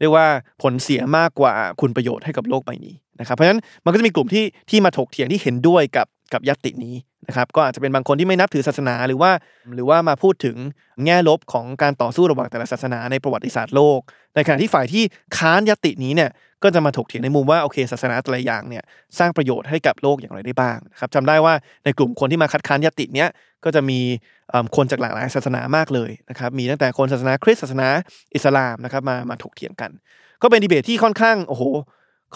เรียกว่าผลเสียมากกว่าคุณประโยชน์ให้กับโลกใบนี้นะครับเพราะฉะนั้นมันก็จะมีกลุ่มที่ที่มาถกเถียงที่เห็นด้วยกับกับยัตตินี้ นะครับก็อาจจะเป็นบางคนที่ไม่นับถือศาสนาหรือว่า หรือว่ามาพูดถึงแง่ลบของการต่อสู้ระหว่างแต่ละศาสนาในประวัติศาสตร์โลก ในขณะที่ฝ่ายที่ค้านยัตตินี้เนี่ยก็จะมาถกเถียงในมุมว่าโอเคศาสนาแต่ละอย่างเนี่ยสร้างประโยชน์ให้กับโลกอย่างไรได้บ้างนะครับจำได้ว่าในกลุ่มคนที่มาคัดค้านยัตติเนี้ยก็จะมีคนจากหลากหลายศาสนามากเลยนะครับมีตั้งแต่คนศาสนาคริสต์ศาสนาอิสลามนะครับมามาถกเถียงกัน ก็เป็นดีเบตที่ค่อนข้างโอ้โห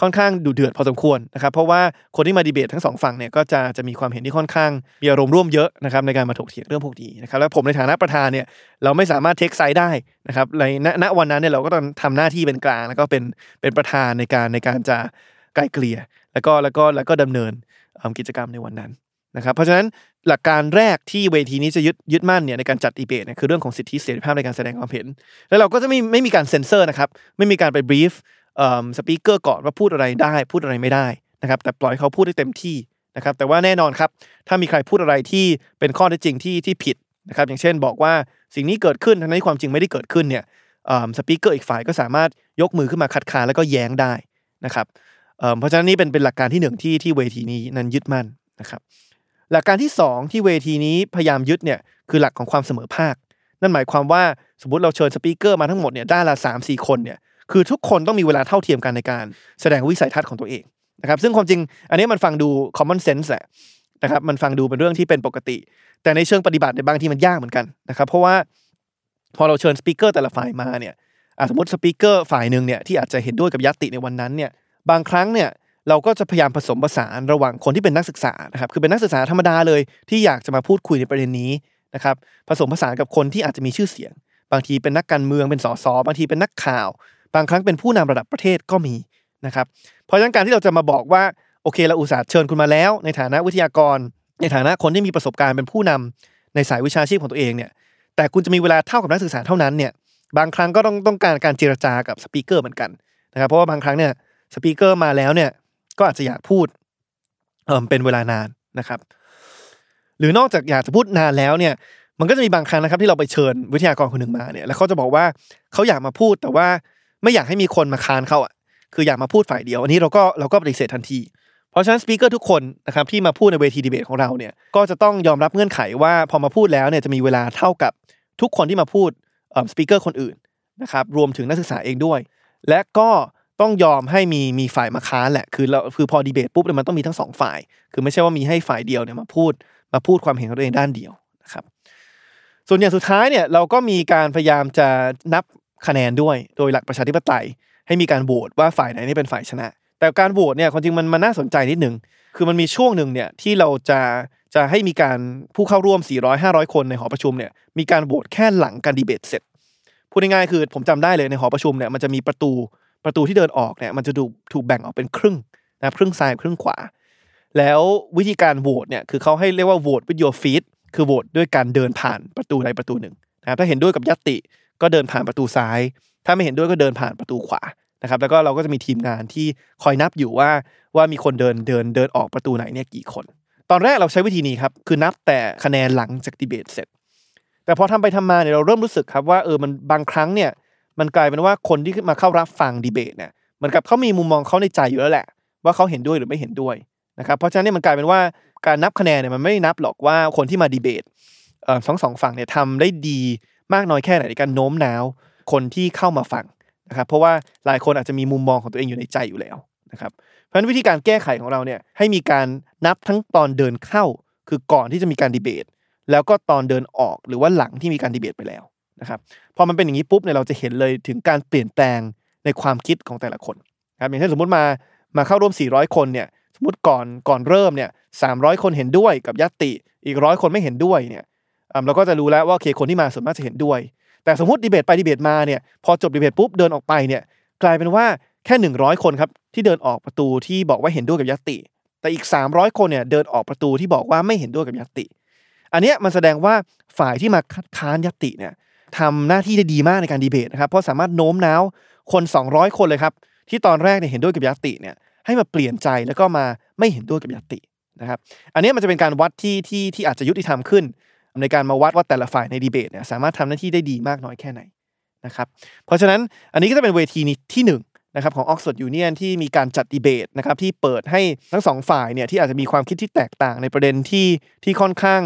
ค่อนข้างดูเดือดพอสมควรนะครับเพราะว่าคนที่มาดีเบตทั้งสองฝั่งเนี่ยก็จะจะมีความเห็นที่ค่อนข้างมีอารมณ์ร่วมเยอะนะครับในการมาถกเถียงเรื่องพวกนี้นะครับแล้วผมในฐานะประธานเนี่ยเราไม่สามารถ take side ได้นะครับในณวันนั้นเนี่ยเราก็ต้องทำหน้าที่เป็นกลางแล้วก็เป็นเป็นประธานในการในการจะไกล่เกลี่ยแล้วก็แล้วก็แล้วก็ดำเนินกิจกรรมในวันนั้นนะครับเพราะฉะนั้นหลักการแรกที่เวทีนี้จะยึดยึดมั่นเนี่ยในการจัดดีเบตเนี่ยคือเรื่องของสิทธิเสรีภาพในการแสดงความเห็น แล้วเราก็จะไม่ไม่มีการเซ็นเซอร์นะครับไม่มีการไป brief speaker ก่อนว่าพูดอะไรได้ พูดอะไรไม่ได้นะครับ แต่ปล่อยเขาพูดได้เต็มที่นะครับ แต่ว่าแน่นอนครับ ถ้ามีใครพูดอะไรที่เป็นข้อเท็จจริงที่ที่ผิดนะครับ อย่างเช่นบอกว่าสิ่งนี้เกิดขึ้นทั้งที่ความจริงไม่ได้เกิดขึ้นเนี่ยสปีกเกอร์อีกฝ่ายก็สามารถยกมือขึ้นมาคัดค้านแล้วก็แย้งได้นะครับเพราะฉะนั้นนี่เป็นเป็นหลักการที่หนึ่งที่ที่เวทีนี้นั้นยึดมั่นนะครับ หลักการที่สองที่เวทีนี้พยายามยึดเนี่ยคือหลักของความเสมอภาค นั่นหมายความว่าสมมติเราเชิญสปีกเกอร์มาทั้งหมดเนี่ยด้านละสามสี่คนเนี่ย คือทุกคนต้องมีเวลาเท่าเทียมกันในการแสดงวิสัยทัศน์ของตัวเองนะครับซึ่งความจริงอันนี้มันฟังดู common sense แหละนะครับมันฟังดูเป็นเรื่องที่เป็นปกติ แต่ในเชิงปฏิบัติในบางที่มันยากเหมือนกันนะครับเพราะว่าพอเราเชิญสปีกเกอร์แต่ละฝ่ายมาเนี่ยสมมติสปีกเกอร์ฝ่ายหนึ่งเนี่ยที่อาจจะเห็นด้วยกับยัตติในวันนั้นเนี่ยบางครั้งเนี่ยเราก็จะพยายามผสมผสานระหว่างคนที่เป็นนักศึกษานะครับคือเป็นนักศึกษาธรรมดาเลยที่อยากจะมาพูดคุยในประเด็นนี้นะครับผสมผสานกับคนที่อาจจะมีชื่อเสียง บางทีเป็นนักการเมืองเป็นสสบางทีเป็นนักข่าว บางครั้งเป็นผู้นำระดับประเทศก็มีนะครับเพราะฉะนั้นการที่เราจะมาบอกว่าโอเคเราอุตส่าห์เชิญคุณมาแล้ว ในฐานะวิทยากร ในฐานะคนที่มีประสบการณ์เป็นผู้นำในสายวิชาชีพของตัวเองเนี่ยแต่คุณจะมีเวลาเท่ากับนักศึกษาเท่านั้นเนี่ยบางครั้งก็ต้องต้องการการเจรจากับสปีกเกอร์เหมือนกันนะครับเพราะว่าบางครั้งเนี่ยสปีกเกอร์มาแล้วเนี่ยก็อาจจะอยากพูดเออเป็นเวลานานนะครับ หรือนอกจากอยากจะพูดนานแล้วเนี่ย มันก็จะมีบางครั้งนะครับที่เราไปเชิญวิทยากรคนหนึ่งมาเนี่ยแล้วเขาจะบอกว่าเขาอยากมาพูดแต่ว่า ไม่อยากให้มีคนมาค้านเขาอะคืออยากมาพูดฝ่ายเดียว อันนี้เราก็เราก็ปฏิเสธทันที เพราะฉะนั้นสปีกเกอร์ทุกคนนะครับที่มาพูดในเวทีดีเบตของเราเนี่ยก็จะต้องยอมรับเงื่อนไขว่าพอมาพูดแล้วเนี่ยจะมีเวลาเท่ากับทุกคนที่มาพูดสปีกเกอร์คนอื่นนะครับรวมถึงนักศึกษาเองด้วย และก็ต้องยอมให้มีมีฝ่ายมาค้านแหละคือเราคือพอดีเบตปุ๊บเนี่ยมันต้องมีทั้งสองฝ่าย คือไม่ใช่ว่ามีให้ฝ่ายเดียวเนี่ยมาพูดมาพูดความเห็นของตัวเองด้านเดียวนะครับส่วนอย่างสุดท้ายเนี่ยเราก็มีการพยายามจะนับ คะแนนด้วยโดยหลักประชาธิปไตย ให้มีการโหวตว่าฝ่ายไหนนี่เป็นฝ่ายชนะ แต่การโหวตเนี่ยความจริงมันมันน่าสนใจนิดนึงคือมันมีช่วงหนึ่งเนี่ยที่เราจะจะให้มีการผู้เข้าร่วม 400-500 คนในหอประชุมเนี่ยมีการโหวตแค่หลังการดีเบตเสร็จพูดง่ายๆคือผมจำได้เลยในหอประชุมเนี่ยมันจะมีประตูประตูที่เดินออกเนี่ยมันจะถูกถูกแบ่งออกเป็นครึ่งนะครึ่งซ้ายครึ่งขวา แล้ววิธีการโหวตเนี่ยคือเขาให้เรียกว่าโหวต with your feet คือโหวตด้วยการเดินผ่านประตูใดประตูหนึ่งนะครับถ้าเห็นด้วยกับยติ ก็เดินผ่านประตูซ้าย ถ้าไม่เห็นด้วยก็เดินผ่านประตูขวานะครับ แล้วก็เราก็จะมีทีมงานที่คอยนับอยู่ว่าว่ามีคนเดินเดินเดินออกประตูไหนเนี่ยกี่คน ตอนแรกเราใช้วิธีนี้ครับคือนับแต่คะแนนหลังจากดีเบตเสร็จ แต่พอทำไปทำมาเนี่ยเราเริ่มรู้สึกครับว่าเออมันบางครั้งเนี่ยมันกลายเป็นว่าคนที่มาเข้ารับฟังดีเบตเนี่ยเหมือนกับเขามีมุมมองเขาในใจอยู่แล้วแหละ ว่าเขาเห็นด้วยหรือไม่เห็นด้วยนะครับเพราะฉะนั้นเนี่ยมันกลายเป็นว่าการนับคะแนนเนี่ยมันไม่นับหรอกว่าคนที่มาดีเบตเออทั้งสองฝั่งเนี่ยทำได้ดี มากน้อยแค่ไหนในการโน้มน้าวคนที่เข้ามาฟังนะครับเพราะว่าหลายคนอาจจะมีมุมมองของตัวเองอยู่ในใจอยู่แล้วนะครับเพราะฉะนั้นวิธีการแก้ไขของเราเนี่ยให้มีการนับทั้งตอนเดินเข้า คือก่อนที่จะมีการดีเบต แล้วก็ตอนเดินออกหรือว่าหลังที่มีการดีเบตไปแล้วนะครับพอมันเป็นอย่างนี้ปุ๊บเนี่ยเราจะเห็นเลยถึงการเปลี่ยนแปลงในความคิดของแต่ละคนครับอย่างเช่นสมมติมามาเข้าร่วม 400 คนเนี่ยสมมติก่อนก่อนเริ่มเนี่ย300คนเห็นด้วยกับยัตติอีกร้อยคนไม่เห็นด้วยเนี่ย เราก็จะรู้แล้วว่าโอเคคนที่มาส่วนมากจะเห็นด้วย แต่สมมติดีเบตไปดีเบตมาเนี่ยพอจบดีเบตปุ๊บเดินออกไปเนี่ยกลายเป็นว่าแค่ 100 คนครับที่เดินออกประตูที่บอกว่าเห็นด้วยกับยัตติ แต่อีก 300 คนเนี่ยเดินออกประตูที่บอกว่าไม่เห็นด้วยกับยัตติ อันเนี้ยมันแสดงว่าฝ่ายที่มาคัดค้านยัตติเนี่ยทำหน้าที่ได้ดีมากในการดีเบตนะครับเพราะสามารถโน้มน้าวคน 200 คนเลยครับที่ตอนแรกเนี่ยเห็นด้วยกับยัตติเนี่ยให้มาเปลี่ยนใจแล้วก็มาไม่เห็นด้วยกับยัตตินะครับ อันนี้มันจะเป็นการวัดที่ที่ที่อาจจะยุติธรรมขึ้น ในการมาวัดว่าแต่ละฝ่ายในดีเบตเนี่ยสามารถทำหน้าที่ได้ดีมากน้อยแค่ไหนนะครับเพราะฉะนั้นอันนี้ก็จะเป็นเวทีนี้ที่1นนะครับของ Oxford Union ที่มีการจัดดีเบตนะครับที่เปิดให้ทั้งสองฝ่ายเนี่ยที่อาจจะมีความคิดที่แตกต่างในประเด็นที่ที่ค่อนข้าง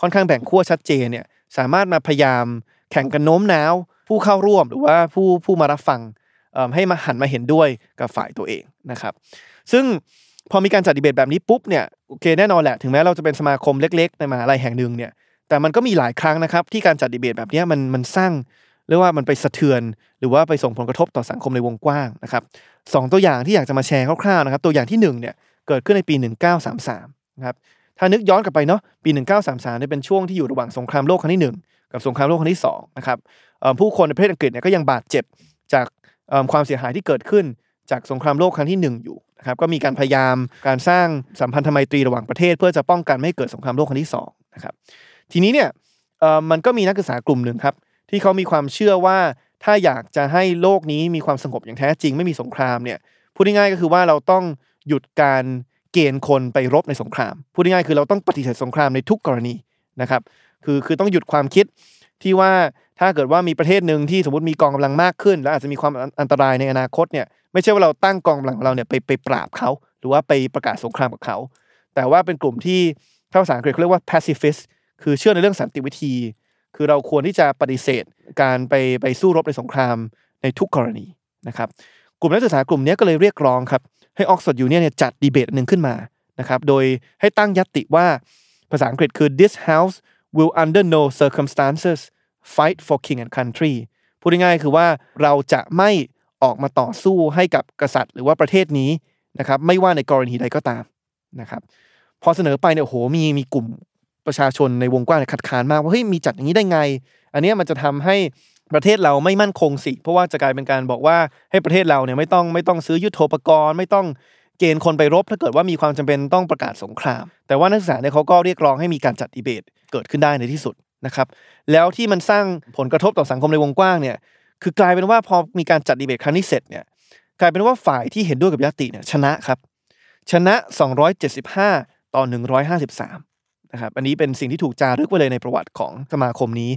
ค่อนข้างแบ่งขั้วชัดเจนเนี่ยสามารถมาพยายามแข่งกันโน้มน้าว ผู้เข้าร่วมหรือว่าผู้ผู้มารับฟังให้มาหันมาเห็นด้วยกับฝ่ายตัวเองนะครับ ซึ่งพอมีการจัดดีเบตแบบนี้ปุ๊บเนี่ยโอเคแน่นอนแหละถึงแม้เราจะเป็นสมาคมเล็ก ๆ ในมหาลัยแห่งหนึ่งเนี่ย แต่มันก็มีหลายครั้งนะครับ ที่การจัดดีเบตแบบนี้มันมันสร้างเรียกว่ามันไปสะเทือน หรือว่าไปส่งผลกระทบต่อสังคมในวงกว้างนะครับสตัวอย่างที่อยากจะมาแชร์คร่าวๆนะครับ ตัวอย่างที่1เนี่ยเกิดขึ้นในปี 1933นะครับถ้านึกย้อนกลับไปเนาะปี 1933เนี่ยเป็นช่วงที่อยู่ระหว่างสงครามโลกครั้งที่ 1 กับสงครามโลกครั้งที่2นะครับผู้คนในประเทศอังกฤษเนี่ยก็ยังบาดเจ็บจากความเสียหายที่เกิดขึ้นจากสงครามโลกครั้งที่ 1 อยู่นะครับก็มีการพยายามการสร้างสัมพันธไมตรีระหว่างประเทศ เพื่อจะป้องกันไม่ให้เกิดสงครามโลกครั้งที่2นะครับ ทีนี้เนี่ยมันก็มีนักศึกษากลุ่มหนึ่งครับ ที่เขามีความเชื่อว่าถ้าอยากจะให้โลกนี้มีความสงบอย่างแท้จริงไม่มีสงครามเนี่ยพูดง่ายๆก็คือว่าเราต้องหยุดการเกณฑ์คนไปรบในสงคราม พูดง่ายๆคือเราต้องปฏิเสธสงครามในทุกกรณีนะครับ คือคือต้องหยุดความคิดที่ว่าถ้าเกิดว่ามีประเทศหนึ่งที่สมมติมีกองกำลังมากขึ้น และอาจจะมีความอันตรายในอนาคตเนี่ยไม่ใช่ว่าเราตั้งกองกำลังของเราเนี่ยไปไปปราบเขาหรือว่าไปประกาศสงครามกับเขา แต่ว่าเป็นกลุ่มที่ภาษาอังกฤษเขาเรียกว่า pacifist คือเชื่อในเรื่องสันติวิธี คือเราควรที่จะปฏิเสธการไปไปสู้รบในสงครามในทุกกรณีนะครับกลุ่มนักศึกษากลุ่มนี้ก็เลยเรียกร้องครับให้ออกซฟอร์ดยูเนียนเนี่ยจัดดีเบตหนึ่งขึ้นมานะครับโดยให้ตั้งญัตติว่าภาษาอังกฤษคือ this house will under no circumstances fight for king and country พูดง่ายๆคือว่าเราจะไม่ออกมาต่อสู้ให้กับกษัตริย์ หรือว่าประเทศนี้นะครับไม่ว่าในกรณีใดก็ตามนะครับพอเสนอไปเนี่ยโหมีมีกลุ่ม ประชาชนในวงกว้างเนี่ยคัดค้านมากว่าเฮ้ยมีจัดอย่างนี้ได้ไง อันเนี้ยมันจะทำให้ประเทศเราไม่มั่นคงสิ เพราะว่าจะกลายเป็นการบอกว่าให้ประเทศเราเนี่ยไม่ต้องไม่ต้องซื้อยุทโธปกรณ์ ไม่ต้องเกณฑ์คนไปรบ ถ้าเกิดว่ามีความจำเป็นต้องประกาศสงคราม แต่ว่านักศึกษาเนี่ยเขาก็เรียกร้องให้มีการจัดดีเบตเกิดขึ้นได้ในที่สุดนะครับแล้วที่มันสร้างผลกระทบต่อสังคมในวงกว้างเนี่ยคือกลายเป็นว่าพอมีการจัดดีเบตครั้งนี้เสร็จเนี่ยกลายเป็นว่าฝ่ายที่เห็นด้วยกับยติเนี่ยชนะครับชนะ 275 ต่อ 153 นะครับอันนี้เป็นสิ่งที่ถูกจารึกไว้เลยในประวัติของสมาคมนี้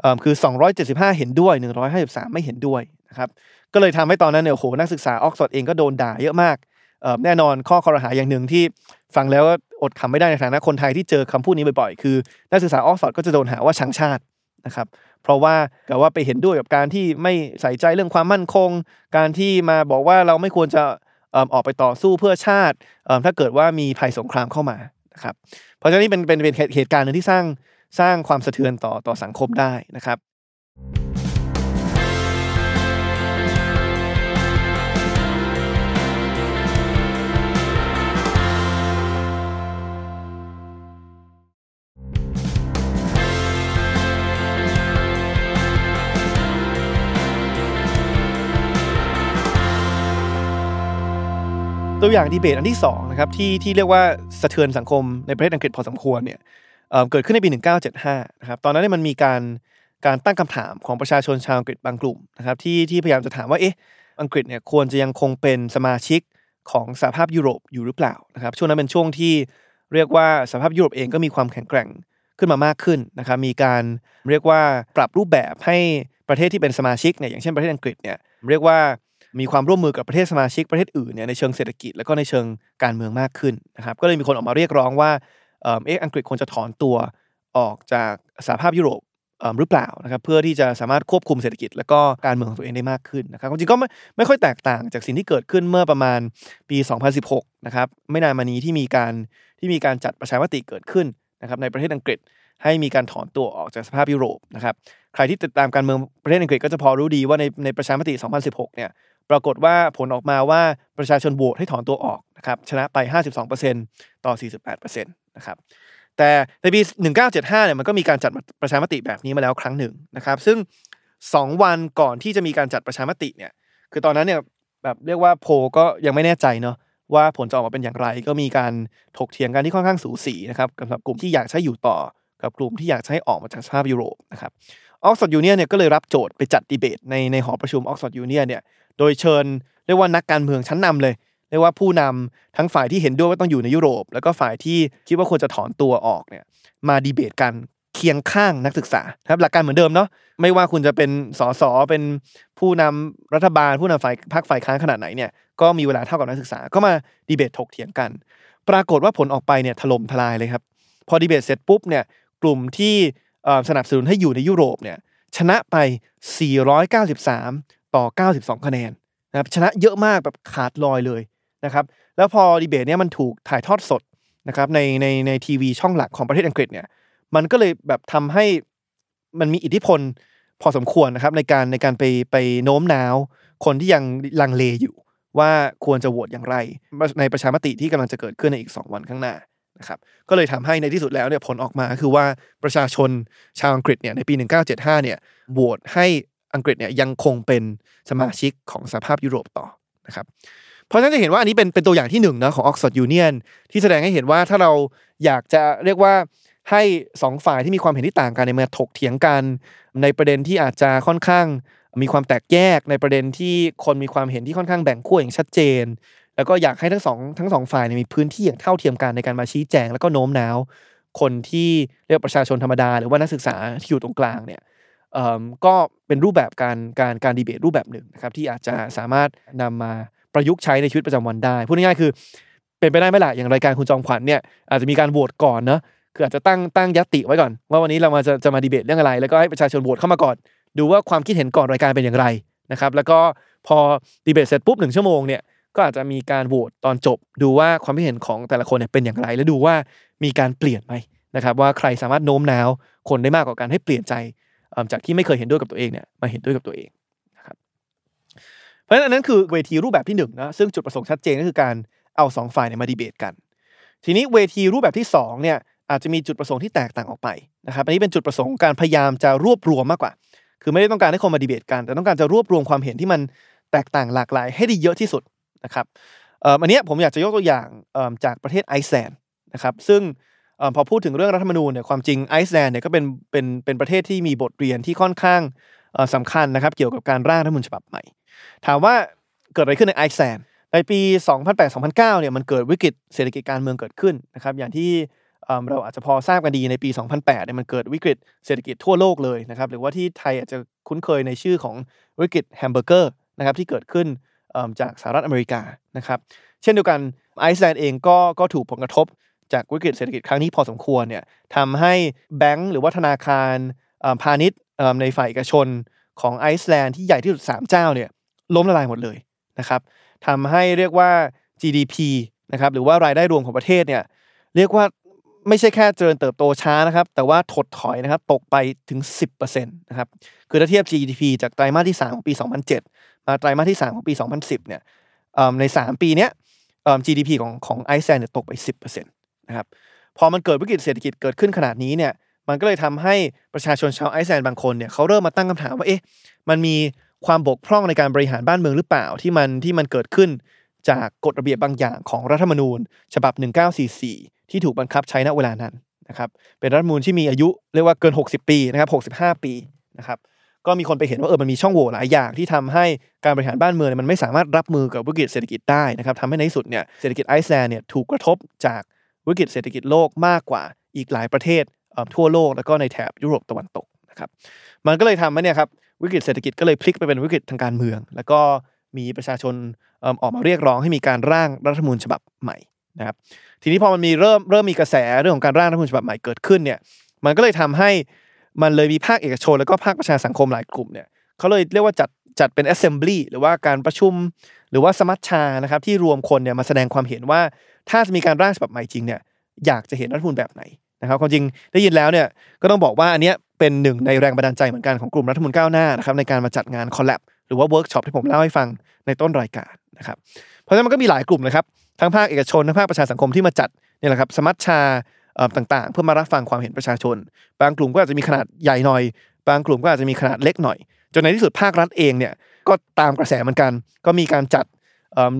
เอ่อคือ 275 เห็นด้วย 153 ไม่เห็นด้วยนะครับก็เลยทำให้ตอนนั้นเนี่ยโหนักศึกษาออกซฟอร์ดเองก็โดนด่าเยอะมากแน่นอนข้อคอรหาอย่างหนึ่งที่ฟังแล้วอดคำไม่ได้ในฐานะคนไทยที่เจอคำพูดนี้บ่อยๆ คือนักศึกษาออกซฟอร์ดก็จะโดนหาว่าชังชาตินะครับเพราะว่ากับว่าไปเห็นด้วยกับการที่ไม่ใส่ใจเรื่องความมั่นคง การที่มาบอกว่าเราไม่ควรจะออกไปต่อสู้เพื่อชาติถ้าเกิดว่ามีภัยสงครามเข้ามานะครับ เพราะฉะนั้นนี่เป็นเป็นเป็นเหตุการณ์หนึ่งที่สร้างสร้างความสะเทือนต่อต่อสังคมได้นะครับ ตัวอย่างดีเบตอันที่2นะครับที่ที่เรียกว่าสะเทือนสังคมในประเทศอังกฤษพอสมควรเนี่ยเเกิดขึ้นในปี 1975นะครับตอนนั้นเนี่ยมันมีการการตั้งคำถามของประชาชนชาวอังกฤษบางกลุ่มนะครับที่ที่พยายามจะถามว่าเอ๊ะอังกฤษเนี่ยควรจะยังคงเป็นสมาชิกของสหภาพยุโรปอยู่หรือเปล่านะครับช่วงนั้นเป็นช่วงที่เรียกว่าสหภาพยุโรปเองก็มีความแข็งแกร่งขึ้นมามากขึ้นนะครับมีการเรียกว่าปรับรูปแบบให้ประเทศที่เป็นสมาชิกเนี่ยอย่างเช่นประเทศอังกฤษเนี่ยเรียกว่า มีความร่วมมือกับประเทศสมาชิกประเทศอื่นเนี่ยในเชิงเศรษฐกิจแล้วก็ในเชิงการเมืองมากขึ้นนะครับก็เลยมีคนออกมาเรียกร้องว่าเอ่อเอ๊ะอังกฤษควรจะถอนตัวออกจากสหภาพยุโรปหรือเปล่านะครับเพื่อที่จะสามารถควบคุมเศรษฐกิจแล้วก็การเมืองของตัวเองได้มากขึ้นนะครับจริงก็ไม่ไม่ค่อยแตกต่างจากสิ่งที่เกิดขึ้นเมื่อประมาณปี 2016 นะครับไม่นานมานี้ที่มีการที่มีการจัดประชามติเกิดขึ้นนะครับในประเทศอังกฤษ ให้มีการถอนตัวออกจากสภาพยุโรปนะครับใครที่ติดตามการเมืองประเทศอังกฤษก็จะพอรู้ดีว่าในในประชามติ 2016 เนี่ยปรากฏว่าผลออกมาว่าประชาชนโหวตให้ถอนตัวออกนะครับชนะไป 52%ต่อ 48%นะครับแต่ในปี 1975 เนี่ยมันก็มีการจัดประชามติแบบนี้มาแล้วครั้งหนึ่งนะครับ ซึ่ง 2 วันก่อนที่จะมีการจัดประชามติเนี่ยคือตอนนั้นเนี่ยแบบเรียกว่าโพลก็ยังไม่แน่ใจเนาะว่าผลจะออกมาเป็นอย่างไร ก็มีการถกเถียงกันที่ค่อนข้างสูสีนะครับสำหรับกลุ่มที่อยากใช้อยู่ต่อ กับกลุ่มที่อยากให้ออกมาจากสหภาพยุโรปนะครับออกซฟอร์ดยูเนียนเนี่ยก็เลยรับโจทย์ไปจัดดีเบตในในหอประชุมออกซฟอร์ดยูเนียนเนี่ยโดยเชิญเรียกว่านักการเมืองชั้นนำเลยเรียกว่าผู้นำทั้งฝ่ายที่เห็นด้วยว่าต้องอยู่ในยุโรป แล้วก็ฝ่ายที่คิดว่าควรจะถอนตัวออกเนี่ยมาดีเบตกันเคียงข้างนักศึกษาครับหลักการเหมือนเดิมเนาะไม่ว่าคุณจะเป็นสสเป็นผู้นำรัฐบาล ผู้นำฝ่ายพรรคฝ่ายค้านขนาดไหนเนี่ยก็มีเวลาเท่ากับนักศึกษาก็มาดีเบตถกเถียงกัน ปรากฏว่าผลออกไปเนี่ยถล่มทลายเลยครับ พอดีเบตเสร็จปุ๊บเนี่ย กลุ่มที่สนับสนุนให้อยู่ในยุโรปเนี่ยชนะไป 493 ต่อ 92 คะแนนนะครับชนะเยอะมากแบบขาดลอยเลยนะครับแล้วพอดีเบตเนี่ยมันถูกถ่ายทอดสดนะครับในในในทีวีช่องหลักของประเทศอังกฤษเนี่ยมันก็เลยแบบทำให้มันมีอิทธิพลพอสมควรนะครับในการในการไปไปโน้มน้าว คนที่ยังลังเลอยู่ว่าควรจะโหวตอย่างไร ในประชามติที่กำลังจะเกิดขึ้นในอีก 2 วันข้างหน้า นะครับก็เลยทำให้ในที่สุดแล้วเนี่ยผลออกมาคือว่าประชาชนชาวอังกฤษเนี่ยในปี 1975เนี่ยโหวตให้อังกฤษเนี่ยยังคงเป็นสมาชิกของสหภาพยุโรปต่อนะครับเพราะฉะนั้นจะเห็นว่าอันนี้เป็นเป็นตัวอย่างที่หนึ่งนะของ Oxford Union ที่แสดงให้เห็นว่าถ้าเราอยากจะเรียกว่าให้สองฝ่ายที่มีความเห็นที่ต่างกันเนี่ยมาถกเถียงกัน ในประเด็นที่อาจจะค่อนข้างมีความแตกแยกในประเด็นที่คนมีความเห็นที่ค่อนข้างแบ่งขั้วอย่างชัดเจน แล้วก็อยากให้ทั้งสองทั้งสองฝ่ายเนี่ยมีพื้นที่อย่างเท่าเทียมกันในการมาชี้แจง แล้วก็โน้มน้าว คนที่เรียกว่าประชาชนธรรมดา หรือว่านักศึกษาที่อยู่ตรงกลางเนี่ยเอิ่มก็เป็นรูปแบบการการการดีเบตรูปแบบหนึ่งนะครับที่อาจจะสามารถนำมาประยุกต์ใช้ในชีวิตประจำวันได้พูดง่ายๆคือเป็นไปได้ไหมล่ะอย่างรายการคุณจอมขวัญเนี่ยอาจจะมีการโหวตก่อนเนอะคืออาจจะตั้งตั้งยติไว้ก่อน ว่าวันนี้เรามาจะจะมาดีเบตเรื่องอะไร แล้วก็ให้ประชาชนโหวตเข้ามาก่อน ดูว่าความคิดเห็นก่อนรายการเป็นอย่างไรนะครับแล้วก็พอดีเบตเสร็จปุ๊บหนึ่งชั่วโมงเนี่ย ก็อาจจะมีการโหวตตอนจบ ดูว่าความคิดเห็นของแต่ละคนเนี่ยเป็นอย่างไร แล้วดูว่ามีการเปลี่ยนไหมนะครับ ว่าใครสามารถโน้มน้าวคนได้มากกว่าการให้เปลี่ยนใจจากที่ไม่เคยเห็นด้วยกับตัวเองเนี่ยมาเห็นด้วยกับตัวเองนะครับเพราะฉะนั้นอันนั้นคือเวทีรูปแบบที่หนึ่งนะซึ่งจุดประสงค์ชัดเจนก็คือการเอาสองฝ่ายเนี่ยมาดีเบตกัน ทีนี้เวทีรูปแบบที่สองเนี่ยอาจจะมีจุดประสงค์ที่แตกต่างออกไปนะครับอันนี้เป็นจุดประสงค์การพยายามจะรวบรวมมากกว่า คือไม่ได้ต้องการให้คนมาดีเบตกัน แต่ต้องการจะรวบรวมความเห็นที่มันแตกต่างหลากหลายให้ได้เยอะที่สุด นะครับอันนี้ผมอยากจะยกตัวอย่างจากประเทศไอซ์แลนด์นะครับซึ่งพอพูดถึงเรื่องรัฐธรรมนูญเนี่ยความจริงไอซ์แลนด์เนี่ยก็เป็นเป็นเป็นประเทศที่มีบทเรียนที่ค่อนข้างเอ่อสำคัญนะครับเกี่ยวกับการร่างรัฐธรรมนูญฉบับใหม่ ถามว่าเกิดอะไรขึ้นในไอซ์แลนด์ในปี 2008-2009เนี่ยมันเกิดวิกฤตเศรษฐกิจการเมืองเกิดขึ้นนะครับอย่างที่เราอาจจะพอทราบกันดีในปี 2008เนี่ยมันเกิดวิกฤตเศรษฐกิจทั่วโลกเลยนะครับหรือว่าที่ไทยอาจจะคุ้นเคยในชื่อของวิกฤตแฮมเบอร์เกอร์นะครับที่เกิดขึ้น จากสหรัฐอเมริกานะครับเช่นเดียวกันไอซ์แลนด์เองก็ก็ถูกผลกระทบจากวิกฤตเศรษฐกิจครั้งนี้พอสมควรเนี่ยทำให้แบงก์หรือว่าธนาคารพาณิชย์ในฝ่ายเอกชนของไอซ์แลนด์ที่ใหญ่ที่สุด 3 เจ้าเนี่ยล้มละลายหมดเลยนะครับทำให้เรียกว่า GDP นะครับหรือว่ารายได้รวมของประเทศเนี่ยเรียกว่าไม่ใช่แค่เจริญเติบโตช้านะครับ แต่ว่าถดถอยนะครับตกไปถึง 10%นะครับคือถ้าเทียบ GDP จากไตรมาสที่ 3 ของปี 2007 มาไตรมาสที่ 3 ของปี 2010 เนี่ยเอิ่มใน 3 ปีเนี้ย GDP ของของไอซ์แลนด์เนี่ยตกไป 10%นะครับพอมันเกิดวิกฤตเศรษฐกิจเกิดขึ้นขนาดนี้เนี่ยมันก็เลยทำให้ประชาชนชาวไอซ์แลนด์บางคนเนี่ยเขาเริ่มมาตั้งคำถามว่าเอ๊ะมันมีความบกพร่องในการบริหารบ้านเมืองหรือเปล่าที่มันที่มันเกิดขึ้นจากกฎระเบียบบางอย่างของรัฐธรรมนูญ ฉบับ 1944 ที่ถูกบังคับใช้ณเวลานั้นนะครับเป็นรัฐธรรมนูญที่มีอายุเรียกว่าเกิน 60 ปีนะครับ65 ปีนะครับ ก็มีคนไปเห็นว่าเออมันมีช่องโหว่หลายอย่างที่ทำให้การบริหารบ้านเมืองมันไม่สามารถรับมือกับวิกฤตเศรษฐกิจได้นะครับทำให้ในที่สุดเนี่ยเศรษฐกิจไอซ์แลนด์เนี่ยถูกกระทบจากวิกฤตเศรษฐกิจโลกมากกว่าอีกหลายประเทศเทั่วโลกแล้วก็ในแถบยุโรปตะวันตกนะครับมันก็เลยทำให้เนี่ยครับวิกฤตเศรษฐกิจก็เลยพลิกไปเป็นวิกฤตทางการเมือง แล้วก็มีประชาชนออกมาเรียกร้องให้มีการร่างรัฐธรรมนูญฉบับใหม่นะครับทีนี้พอมันมีเริ่มเริ่มมีกระแสเรื่องของการร่างรัฐธรรมนูญฉบับใหม่เกิดขึ้นเนี่ยมันก็เลยทำให้ มันเลยมีภาคเอกชนแล้วก็ภาคประชาสังคมหลายกลุ่มเนี่ยเขาเลยเรียกว่าจัดจัดเป็น assembly หรือว่าการประชุม หรือว่าสมัชชานะครับที่รวมคนเนี่ยมาแสดงความเห็นว่า ถ้าจะมีการร่างฉบับใหม่จริงเนี่ยอยากจะเห็นรัฐมนูญแบบไหนนะครับความจริงได้ยินแล้วเนี่ยก็ต้องบอกว่าอันเนี้ยเป็นหนึ่งในแรงบันดาลใจเหมือนกันของกลุ่มรัฐมนูญก้าวหน้านะครับในการมาจัดงาน collab หรือว่าเวิร์กช็อปที่ผมเล่าให้ฟังในต้นรายการนะครับเพราะฉะนั้นมันก็มีหลายกลุ่มเลยครับทั้งภาคเอกชนทั้งภาคประชาสังคมที่มาจัดนี่แหละครับสมัชชา ต่างๆ เพื่อมารับฟังความเห็นประชาชน บางกลุ่มก็อาจจะมีขนาดใหญ่หน่อย บางกลุ่มก็อาจจะมีขนาดเล็กหน่อย จนในที่สุดภาครัฐเองเนี่ยก็ตามกระแสเหมือนกัน ก็มีการจัด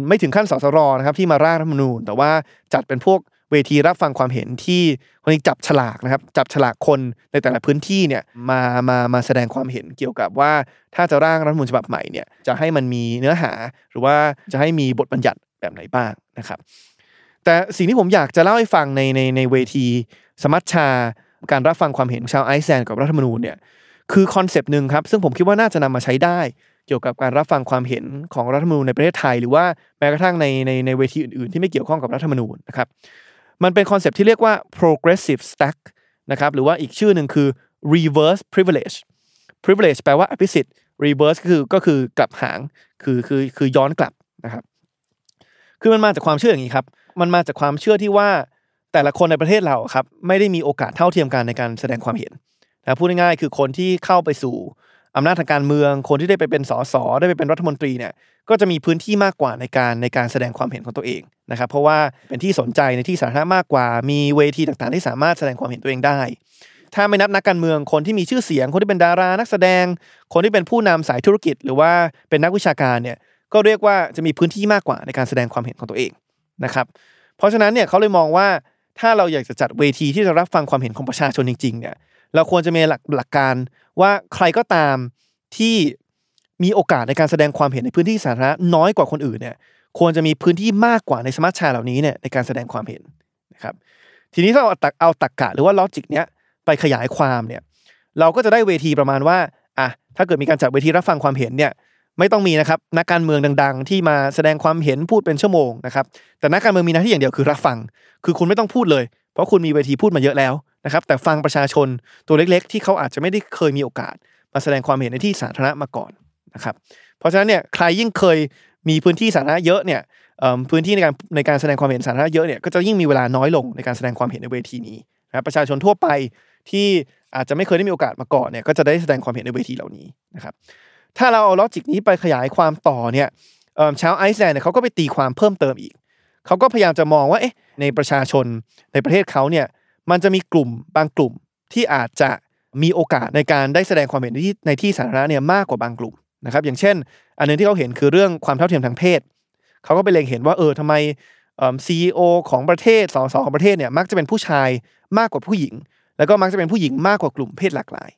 ไม่ถึงขั้นสสรนะครับที่มาร่างรัฐมนูญ แต่ว่าจัดเป็นพวกเวทีรับฟังความเห็นที่คนนี้จับฉลากนะครับจับฉลากคนในแต่ละพื้นที่เนี่ยมามามาแสดงความเห็นเกี่ยวกับว่าถ้าจะร่างรัฐมนูญฉบับใหม่เนี่ยจะให้มันมีเนื้อหาหรือว่าจะให้มีบทบัญญัติแบบไหนบ้างนะครับ แต่สิ่งที่ผมอยากจะเล่าให้ฟังในในในเวที สมัชชา การรับฟังความเห็นชาวไอซ์แลนด์กับรัฐธรรมนูญเนี่ยคือคอนเซปต์หนึ่งครับ ซึ่งผมคิดว่าน่าจะนำมาใช้ได้ เกี่ยวกับการรับฟังความเห็นของรัฐธรรมนูญในประเทศไทย หรือว่าแม้กระทั่งในในในเวทีอื่นๆ ที่ไม่เกี่ยวข้องกับรัฐธรรมนูญนะครับมันเป็นคอนเซปต์ที่เรียกว่า progressive stack นะครับหรือว่าอีกชื่อหนึ่งคือ reverse privilege privilege แปลว่าอภิสิทธิ์ reverse ก็คือก็คือกลับหางคือคือคือย้อนกลับนะครับคือมันมาจากความเชื่ออย่างนี้ครับ มันมาจากความเชื่อที่ว่าแต่ละคนในประเทศเราครับไม่ได้มีโอกาสเท่าเทียมกันในการแสดงความเห็นนะพูดง่ายๆคือคนที่เข้าไปสู่อำนาจทางการเมือง คนที่ได้ไปเป็นสสได้ไปเป็นรัฐมนตรีเนี่ยก็จะมีพื้นที่มากกว่าในการในการแสดงความเห็นของตัวเองนะครับ เพราะว่าเป็นที่สนใจในที่สาธารณะมากกว่า มีเวทีต่างๆ ที่สามารถแสดงความเห็นตัวเองได้ ถ้าไม่นับนักการเมืองคนที่มีชื่อเสียง คนที่เป็นดารานักแสดง คนที่เป็นผู้นำสายธุรกิจ หรือว่าเป็นนักวิชาการเนี่ยก็เรียกว่าจะมีพื้นที่มากกว่าในการแสดงความเห็นของตัวเอง นะครับ เพราะฉะนั้นเนี่ยเขาเลยมองว่าถ้าเราอยากจะจัดเวทีที่จะรับฟังความเห็นของประชาชนจริงๆเนี่ยเราควรจะมีหลักหลักการว่าใครก็ตามที่มีโอกาสในการแสดงความเห็นในพื้นที่สาธารณะน้อยกว่าคนอื่นเนี่ยควรจะมีพื้นที่มากกว่าในสมาร์ทแชร์เหล่านี้เนี่ยในการแสดงความเห็นนะครับทีนี้ถ้าเราเอาตักเอาตักกะหรือว่าลอจิกเนี้ยไปขยายความเนี่ยเราก็จะได้เวทีประมาณว่าอะถ้าเกิดมีการจัดเวทีรับฟังความเห็นเนี่ย ไม่ต้องมีนะครับนักการเมืองดัง ๆ ที่มาแสดงความเห็นพูดเป็นชั่วโมงนะครับแต่นักการเมืองมีหน้าที่อย่างเดียวคือรับฟัง คือคุณไม่ต้องพูดเลย เพราะคุณมีเวทีพูดมาเยอะแล้วนะครับแต่ฟังประชาชนตัวเล็ก ๆ ที่เขาอาจจะไม่ได้เคยมีโอกาส มาแสดงความเห็นในที่สาธารณะมาก่อนนะครับเพราะฉะนั้นเนี่ยใครยิ่งเคยมีพื้นที่สาธารณะเยอะเนี่ยพื้นที่ในการในการแสดงความเห็นสาธารณะเยอะเนี่ยก็จะยิ่งมีเวลาน้อยลงในการแสดงความเห็นในเวทีนี้นะรประชาชนทั่วไปที่อาจจะไม่เคยได้มีโอกาสมาก่อนเนี่ยก็จะได้แสดงความเห็นในเวทีเหล่านี้นะครับ ถ้าเราเอาลอจิกนี้ไปขยายความต่อเนี่ยเชาวไอซ์แลนด์เนี่ยเขาก็ไปตีความเพิ่มเติมอีก เขาก็พยายามจะมองว่าเอ๊ะในประชาชนในประเทศเขาเนี่ยมันจะมีกลุ่มบางกลุ่มที่อาจจะมีโอกาสในการได้แสดงความเห็นในที่ในที่สาธารณะเนี่ยมากกว่าบางกลุ่มนะครับอย่างเช่น อันหนึงที่เขาเห็นคือเรื่องความเท่าเทียมทางเพศ เขาก็ไปเล็งเห็นว่าเออทำไมซีอีโอของประเทศสสของประเทศเนี่ยมักจะเป็นผู้ชายมากกว่าผู้หญิง แล้วก็มักจะเป็นผู้หญิงมากกว่ากลุ่มเพศหลากหลาย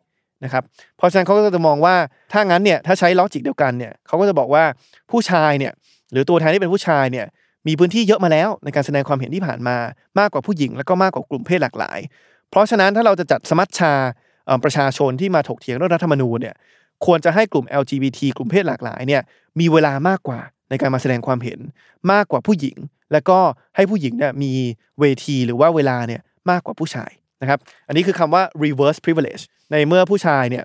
นะครับเพราะฉะนั้นเขาก็จะมองว่าถ้างั้นเนี่ยถ้าใช้ลอจิกเดียวกันเนี่ยเขาก็จะบอกว่าผู้ชายเนี่ยหรือตัวแทนที่เป็นผู้ชายเนี่ยมีพื้นที่เยอะมาแล้วในการแสดงความเห็นที่ผ่านมามากกว่าผู้หญิง แล้วก็มากกว่ากลุ่มเพศหลากหลาย เพราะฉะนั้นถ้าเราจะจัดสมัชชาประชาชนที่มาถกเถียงเรื่องรัฐธรรมนูญเนี่ยควรจะให้กลุ่ม LGBT กลุ่มเพศหลากหลายเนี่ยมีเวลามากกว่าในการมาแสดงความเห็นมากกว่าผู้หญิง แล้วก็ให้ผู้หญิงเนี่ยมีเวทีหรือว่าเวลาเนี่ยมากกว่าผู้ชายนะครับอันนี้คือคำว่า reverse privilege ในเมื่อผู้ชายเนี่ย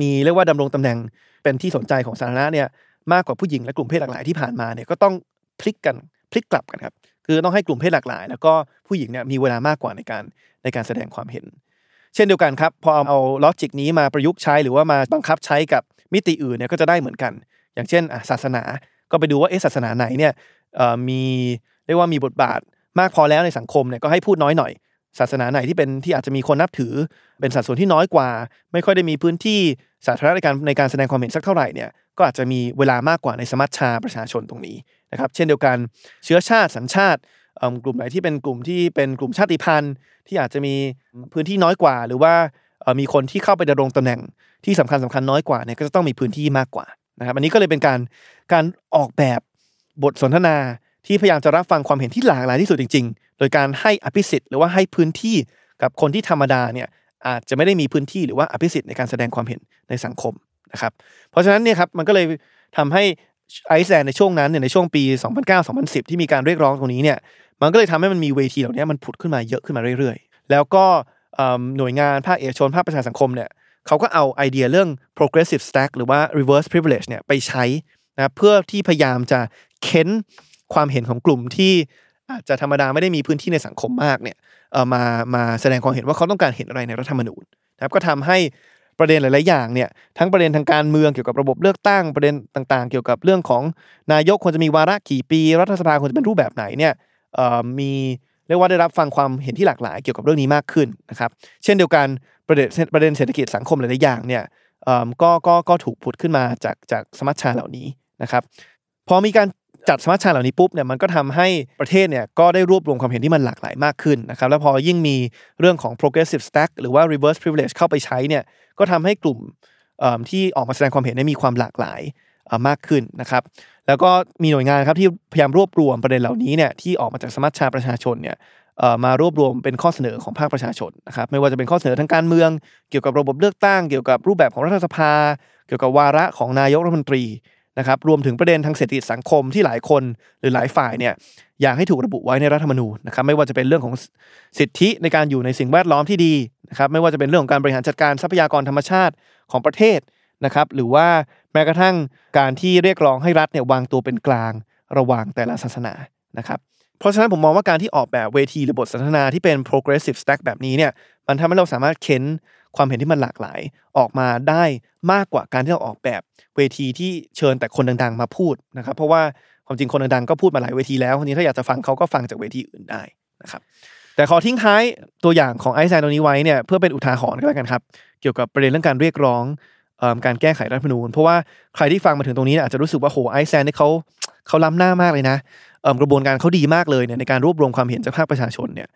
มีเรียกว่าดำรงตำแหน่งเป็นที่สนใจของสาธารณะเนี่ยมากกว่าผู้หญิงและกลุ่มเพศหลากหลายที่ผ่านมาเนี่ยก็ต้องพลิกกันพลิกกลับกันครับคือต้องให้กลุ่มเพศหลากหลาย แล้วก็ผู้หญิงเนี่ยมีเวลามากกว่าในการในการแสดงความเห็น เช่นเดียวกันครับพอเอาลอจิกนี้มาประยุกต์ใช้หรือว่ามาบังคับใช้กับมิติอื่นเนี่ยก็จะได้เหมือนกัน อย่างเช่นศาสนาก็ไปดูว่าเอะศาสนาไหนเนี่ยมีเรียกว่ามีบทบาทมากพอแล้วในสังคมเนี่ยก็ให้พูดน้อยหน่อย ศาสนาไหนที่เป็นที่อาจจะมีคนนับถือ เป็นสัดส่วนที่น้อยกว่า ไม่ค่อยได้มีพื้นที่สาธารณะในการในการแสดงความเห็นสักเท่าไหร่เนี่ยก็อาจจะมีเวลามากกว่าในสมัชชาประชาชนตรงนี้นะครับเช่นเดียวกันเชื้อชาติสัญชาติกลุ่มไหนที่เป็นกลุ่มที่เป็นกลุ่มชาติพันธุ์ ที่อาจจะมีพื้นที่น้อยกว่า หรือว่ามีคนที่เข้าไปดำรงตำแหน่งที่สำคัญสำคัญน้อยกว่าเนี่ยก็จะต้องมีพื้นที่มากกว่านะครับอันนี้ก็เลยเป็นการการออกแบบบทสนทนา ที่พยายามจะรับฟังความเห็นที่หลากหลายที่สุดจริง ๆ โดยการให้อภิสิทธิ์หรือว่าให้พื้นที่กับคนที่ธรรมดาเนี่ยอาจจะไม่ได้มีพื้นที่หรือว่าอภิสิทธิ์ในการแสดงความเห็นในสังคมนะครับ เพราะฉะนั้นเนี่ยครับมันก็เลยทำให้ไอซ์แลนด์ในช่วงนั้นเนี่ยในช่วงปี 2009-2010 ที่มีการเรียกร้องตรงนี้เนี่ยมันก็เลยทำให้มันมีเวทีเหล่านี้มันผุดขึ้นมาเยอะขึ้นมาเรื่อยๆ แล้วก็หน่วยงานภาคเอกชนภาคประชาสังคมเนี่ยเขาก็เอาไอเดียเรื่อง progressive stack หรือว่า reverse privilege เนี่ยไปใช้นะเพื่อที่พยายามจะเค้น ความเห็นของกลุ่มที่อาจจะธรรมดาไม่ได้มีพื้นที่ในสังคมมากเนี่ยมามาแสดงความเห็นว่าเขาต้องการเห็นอะไรในรัฐธรรมนูญนะครับก็ทำให้ประเด็นหลาย ๆ อย่างเนี่ยทั้งประเด็นทางการเมืองเกี่ยวกับระบบเลือกตั้งประเด็นต่าง ๆ เกี่ยวกับเรื่องของนายกควรจะมีวาระกี่ปี รัฐสภาควรจะเป็นรูปแบบไหนเนี่ยมีเรียกว่าได้รับฟังความเห็นที่หลากหลายเกี่ยวกับเรื่องนี้มากขึ้นนะครับเช่นเดียวกันประเด็นประเด็นเศรษฐกิจสังคมหลาย ๆ อย่างเนี่ยอ่อก็ก็ก็ถูกผุดขึ้นมาจากจากสมัชชาเหล่านี้นะครับพอมีการ จัดสมัชชาเหล่านี้ปุ๊บเนี่ยมันก็ทำให้ประเทศเนี่ยก็ได้รวบรวมความเห็นที่มันหลากหลายมากขึ้นนะครับแล้วพอยิ่งมีเรื่องของ progressive stack หรือว่า reverse privilege เข้าไปใช้เนี่ยก็ทำให้กลุ่มที่ออกมาแสดงความเห็นเนี่ยมีความหลากหลายมากขึ้นนะครับแล้วก็มีหน่วยงานครับที่พยายามรวบรวมประเด็นเหล่านี้เนี่ยที่ออกมาจากสมัชชาประชาชนเนี่ยมารวบรวมเป็นข้อเสนอของภาคประชาชนนะครับไม่ว่าจะเป็นข้อเสนอทางการเมือง เกี่ยวกับระบบเลือกตั้ง เกี่ยวกับรูปแบบของรัฐสภา เกี่ยวกับวาระของนายกรัฐมนตรี นะครับรวมถึงประเด็นทางเศรษฐกิจสังคมที่หลายคนหรือหลายฝ่ายเนี่ยอยากให้ถูกระบุไว้ในรัฐธรรมนูญนะครับไม่ว่าจะเป็นเรื่องของสิทธิในการอยู่ในสิ่งแวดล้อมที่ดีนะครับไม่ว่าจะเป็นเรื่องของการบริหารจัดการทรัพยากรธรรมชาติของประเทศนะครับหรือว่าแม้กระทั่งการที่เรียกร้องให้รัฐเนี่ยวางตัวเป็นกลางระหว่างแต่ละศาสนานะครับเพราะฉะนั้นผมมองว่าการที่ออกแบบเวทีหรือบทสนทนาที่เป็น progressive stack แบบนี้เนี่ยมันทำให้เราสามารถเค้น ความเห็นที่มันหลากหลายออกมาได้มากกว่าการที่เราออกแบบเวทีที่เชิญแต่คนดังๆมาพูดนะครับ เพราะว่าความจริงคนดังๆก็พูดมาหลายเวทีแล้วทีนี้ถ้าอยากจะฟังเขาก็ฟังจากเวทีอื่นได้นะครับแต่ขอทิ้งท้ายตัวอย่างของไอซ์แลนตรงนี้ไว้เนี่ยเพื่อเป็นอุทาหรณ์ก็แล้วกันครับ เกี่ยวกับประเด็นเรื่องการเรียกร้องเอิ่มการแก้ไขรัฐธรรมนูญเพราะว่าใครที่ฟังมาถึงตรงนี้อาจจะรู้สึกว่าโหไอซ์แลนนี่เขาเขาล้ำหน้ามากเลยนะกระบวนการเขาดีมากเลยเนี่ยในการรวบรวมความเห็นจากภาคประชาชนเนี่ย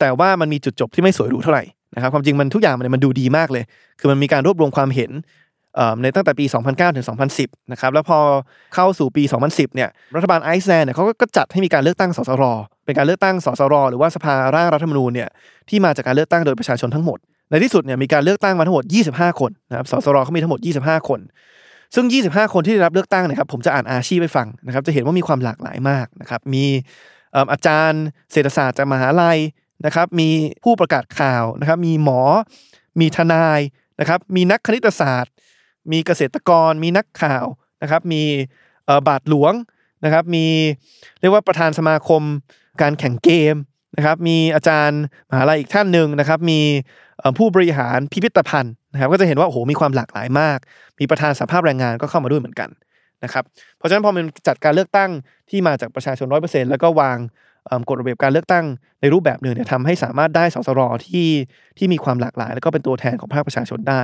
แต่ว่ามันมีจุดจบที่ไม่สวยหรูเท่าไหร่นะครับความจริงมันทุกอย่างมันมันดูดีมากเลย คือมันมีการรวบรวมความเห็นในตั้งแต่ปี 2009 ถึง 2010 นะครับ แล้วพอเข้าสู่ปี 2010 เนี่ย รัฐบาลไอซ์แลนด์เนี่ยเขาก็จัดให้มีการเลือกตั้งสสร เป็นการเลือกตั้งสสร หรือว่าสภาร่างรัฐธรรมนูญเนี่ย ที่มาจากการเลือกตั้งโดยประชาชนทั้งหมด ในที่สุดเนี่ยมีการเลือกตั้งมาทั้งหมด 25 คนนะครับสสรเขามีทั้งหมด 25 คน ซึ่ง 25 คนที่ได้รับเลือกตั้งเนะครับ ผมจะอ่านอาชีพไปฟังนะครับ จะเห็นว่ามีความหลากหลายมากนะครับ มี อาจารย์เศรษฐศาสตร์จากมหาลัยนะครับ มีผู้ประกาศข่าวนะครับ มีหมอ มีทนายนะครับ มีนักคณิตศาสตร์ มีเกษตรกร มีนักข่าวนะครับ มีบาทหลวงนะครับ มีเรียกว่าประธานสมาคมการแข่งเกมนะครับ มีอาจารย์มหาลัยอีกท่านหนึ่งนะครับ มีผู้บริหารพิพิธภัณฑ์นะครับ ก็จะเห็นว่าโอ้โหมีความหลากหลายมาก มีประธานสภาพแรงงานก็เข้ามาด้วยเหมือนกัน นะครับเพราะฉะนั้นพอมันจัดการเลือกตั้งที่มาจากประชาชนร้อยเปอร์เซ็นต์แล้วก็วางกฎระเบียบการเลือกตั้งในรูปแบบหนึ่งเนี่ยทำให้สามารถได้สสรที่ที่มีความหลากหลาย แล้วก็เป็นตัวแทนของภาคประชาชนได้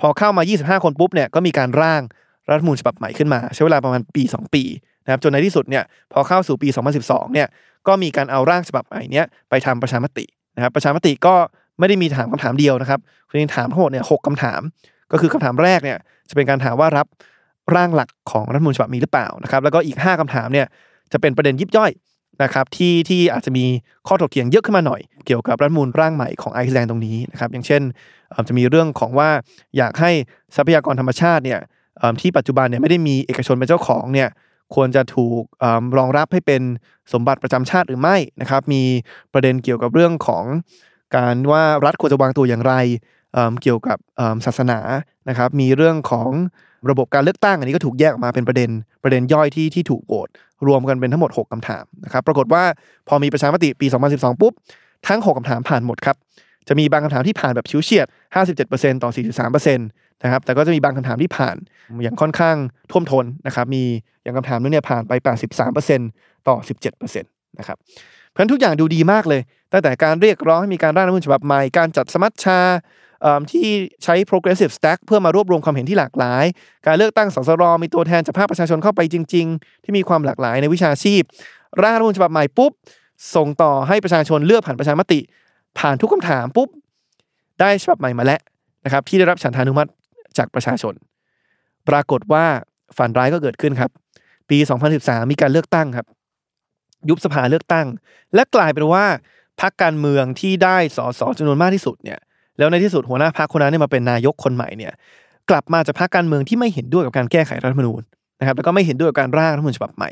พอเข้ามา 25 คนปุ๊บเนี่ยก็มีการร่างรัฐธรรมนูญฉบับใหม่ขึ้นมา ใช้เวลาประมาณปี 2 ปีนะครับจนในที่สุดเนี่ยพอเข้าสู่ปี 2012เนี่ยก็มีการเอาร่างฉบับใหม่เนี้ยไปทำประชามตินะครับประชามติก็ไม่ได้มีถามคำถามเดียวนะครับคือถามทั้งหมดเนี่ยหกคำถาม ก็คือคำถามแรกเนี่ยจะเป็นการถามว่ารับ ร่างหลักของรัฐมนูญฉบับนี้หรือเปล่านะครับแล้วก็อีก 5คำถามเนี่ยจะเป็นประเด็นยิบย่อยนะครับที่ที่อาจจะมีข้อถกเถียงเยอะขึ้นมาหน่อยเกี่ยวกับรัฐมนูญร่างใหม่ของไอซ์แลนด์ตรงนี้นะครับอย่างเช่นจะมีเรื่องของว่าอยากให้ทรัพยากรธรรมชาติเนี่ยที่ปัจจุบันเนี่ยไม่ได้มีเอกชนเป็นเจ้าของเนี่ยควรจะถูกอรองรับให้เป็นสมบัติประจำชาติหรือไม่นะครับมีประเด็นเกี่ยวกับเรื่องของการว่ารัฐควรจะวางตัวอย่างไรเเกี่ยวกับศาสนานะครับมีเรื่องของ ระบบการเลือกตั้งอันนี้ก็ถูกแยกออกมาเป็นประเด็นประเด็นย่อยที่ที่ถูกโหวตรวมกันเป็นทั้งหมด 6คำถามนะครับ ปรากฏว่าพอมีประชามติปี 2012 ปุ๊บ ทั้ง 6คำถามผ่านหมดครับ จะมีบางคำถามที่ผ่านแบบชิวเฉียด 57%ต่อ 43%นะครับ แต่ก็จะมีบางคำถามที่ผ่านอย่างค่อนข้างท่วมท้นนะครับ มีอย่างคำถามนึงเนี่ยผ่านไป 83%ต่อ 17%นะครับเพราะฉะนั้นทุกอย่างดูดีมากเลย ตั้งแต่การเรียกร้องให้มีการร่างรัฐธรรมนูญฉบับใหม่ การจัดสมัชชาเอิ่ม ที่ใช้ progressive stack เพื่อมารวบรวมความเห็นที่หลากหลาย การเลือกตั้งสสรมีตัวแทนจากภาคประชาชนเข้าไปจริง ๆ ที่มีความหลากหลายในวิชาชีพ ร่างรัฐมนูญฉบับใหม่ปุ๊บ ส่งต่อให้ประชาชนเลือกผ่านประชามติ ผ่านทุกคำถามปุ๊บ ได้ฉบับใหม่มาแล้วนะครับที่ได้รับฉันทานุมัติจากประชาชน ปรากฏว่าฝันร้ายก็เกิดขึ้นครับ ปี 2013 มีการเลือกตั้งครับ ยุบสภาเลือกตั้ง และกลายเป็นว่าพรรคการเมืองที่ได้สสจำนวนมากที่สุดเนี่ย แล้วในที่สุดหัวหน้าพรรคคนนั้นเนี่ยมาเป็นนายกคนใหม่เนี่ยกลับมาจากพรรคการเมืองที่ไม่เห็นด้วยกับการแก้ไขรัฐธรรมนูญนะครับแล้วก็ไม่เห็นด้วยกับการร่างรัฐมนูญฉบับใหม่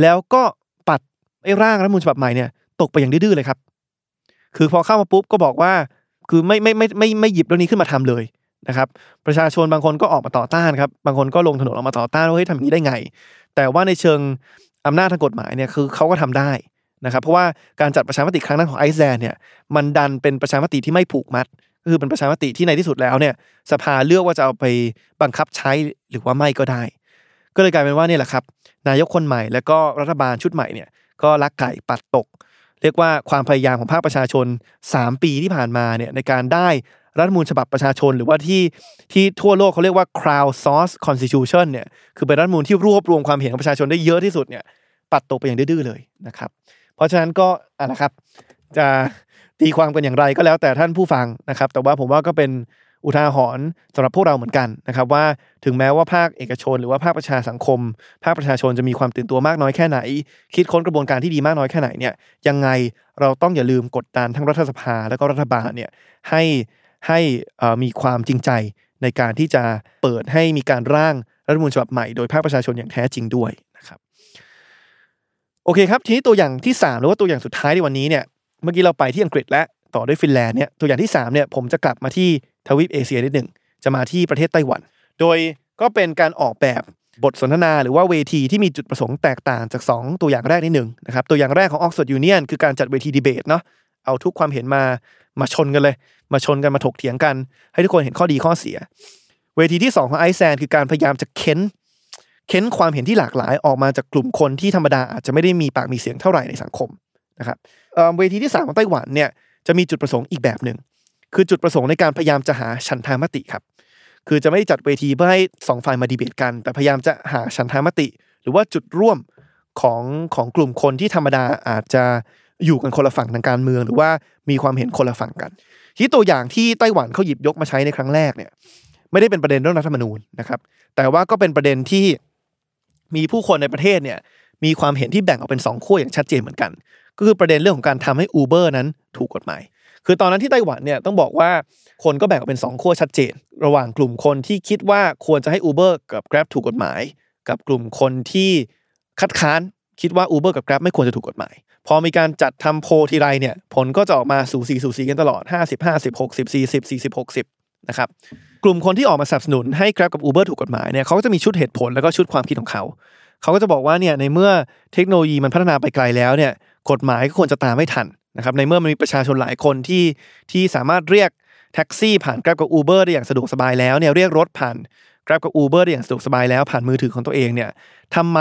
แล้วก็ปัดไอ้ร่างรัฐมนูญฉบับใหม่เนี่ยตกไปอย่างดื้อเลยครับ คือพอเข้ามาปุ๊บก็บอกว่าคือไม่ไม่ไม่ไม่ไม่หยิบเรื่องนี้ขึ้นมาทำเลยนะครับ ประชาชนบางคนก็ออกมาต่อต้านครับ บางคนก็ลงถนนออกมาต่อต้านว่าเฮ้ยทำอย่างนี้ได้ไง แต่ว่าในเชิงอำนาจทางกฎหมายเนี่ยคือเขาก็ทำได้นะครับ เพราะว่าการจัดประชามติครั้งนั้นของไอซ์แลนด์เนี่ยมันดันเป็นประชามติที่ไม่ผูกมัด คือเป็นประชามติที่ในที่สุดแล้วเนี่ย สภาเลือกว่าจะเอาไปบังคับใช้หรือว่าไม่ก็ได้ ก็เลยกลายเป็นว่านี่แหละครับ นายกคนใหม่ แล้วก็รัฐบาลชุดใหม่เนี่ย ก็ลักไก่ปัดตก เรียกว่าความพยายามของภาคประชาชน 3 ปีที่ผ่านมาเนี่ยในการได้รัฐมนูญฉบับประชาชน หรือว่าที่ที่ทั่วโลกเขาเรียกว่า crowd source constitution เนี่ยคือเป็นรัฐมนูญที่รวบรวมความเห็นของประชาชนได้เยอะที่สุดเนี่ยปัดตกไปอย่างดื้อๆเลยนะครับ เพราะฉะนั้นก็อะนะครับจะ ตีความกันอย่างไรก็แล้วแต่ท่านผู้ฟังนะครับ แต่ว่าผมว่าก็เป็นอุทาหรณ์สำหรับพวกเราเหมือนกันนะครับว่าถึงแม้ว่าภาคเอกชน หรือว่าภาคประชาสังคม ภาคประชาชนจะมีความตื่นตัวมากน้อยแค่ไหน คิดค้นกระบวนการที่ดีมากน้อยแค่ไหนเนี่ยยังไงเราต้องอย่าลืมกดดันทั้งรัฐสภาแล้วก็รัฐบาลเนี่ยให้ให้มีความจริงใจในการที่จะเปิดให้มีการร่างรัฐมนูญฉบับใหม่โดยภาคประชาชนอย่างแท้จริงด้วยนะครับโอเคครับทีนี้ตัวอย่างที่ 3 หรือว่าตัวอย่างสุดท้ายในวันนี้เนี่ย เมื่อกี้เราไปที่อังกฤษและต่อด้วยฟินแลนด์เนี่ยตัวอย่างที่3เนี่ยผมจะกลับมาที่ทวีปเอเชียนิดหนึ่งจะมาที่ประเทศไต้หวัน โดยก็เป็นการออกแบบบทสนทนาหรือว่าเวทีที่มีจุดประสงค์แตกต่างจาก 2 ตัวอย่างแรกนิดหนึ่งนะครับตัวอย่างแรกของ Oxford Union คือการจัดเวทีดีเบตเนาะเอาทุกความเห็นมามาชนกันเลย มาชนกันมาถกเถียงกัน ให้ทุกคนเห็นข้อดีข้อเสีย เวทีที่ 2 ของไอซ์แลนด์คือการพยายามจะเค้นเค้นความเห็นที่หลากหลายออกมาจากกลุ่มคนที่ธรรมดาอาจจะไม่ได้มีปากมีเสียงเท่าไหร่ในสังคม นะครับเวทีที่3ของไต้หวันเนี่ยจะมีจุดประสงค์อีกแบบหนึ่งคือจุดประสงค์ในการพยายามจะหาฉันทามติครับ คือจะไม่ได้จัดเวทีเพื่อให้สองฝ่ายมาดีเบตกัน แต่พยายามจะหาฉันทามติ หรือว่าจุดร่วมของของกลุ่มคนที่ธรรมดาอาจจะอยู่กันคนละฝั่งทางการเมือง หรือว่ามีความเห็นคนละฝั่งกัน ที่ตัวอย่างที่ไต้หวันเขาหยิบยกมาใช้ในครั้งแรกเนี่ย ไม่ได้เป็นประเด็นเรื่องรัฐธรรมนูญนะครับ แต่ว่าก็เป็นประเด็นที่มีผู้คนในประเทศเนี่ยมีความเห็นที่แบ่งออกเป็นสองขั้วอย่างชัดเจนเหมือนกัน ก็คือประเด็นเรื่องของการทำให้ Uber นั้นถูกกฎหมาย คือตอนนั้นที่ไต้หวันเนี่ยต้องบอกว่าคนก็แบ่งออกเป็นสองขั้วชัดเจน ระหว่างกลุ่มคนที่คิดว่าควรจะให้ Uber กับ Grab ถูกกฎหมาย กับกลุ่มคนที่คัดค้านคิดว่า Uber กับ Grab ไม่ควรจะถูกกฎหมาย พอมีการจัดทำโพลทีไรเนี่ยผลก็จะออกมาสูสีสูสีกันตลอด 50 50 60 40 40 60นะครับกลุ่มคนที่ออกมาสนับสนุนให้ Grab กับ Uber ถูกกฎหมายเนี่ยเขาก็จะมีชุดเหตุผลแล้วก็ชุดความคิดของเขา เขาก็จะบอกว่าเนี่ยในเมื่อเทคโนโลยีมันพัฒนาไปไกลแล้วเนี่ย กฎหมายก็ควรจะตามไม่ทันนะครับในเมื่อมันมีประชาชนหลายคนที่ที่สามารถเรียกแท็กซี่ผ่าน Grab กับ Uber ได้อย่างสะดวกสบายแล้วเนี่ยเรียกรถผ่าน Grab กับ Uber ได้อย่างสะดวกสบายแล้วผ่านมือถือของตัวเองเนี่ยทำไม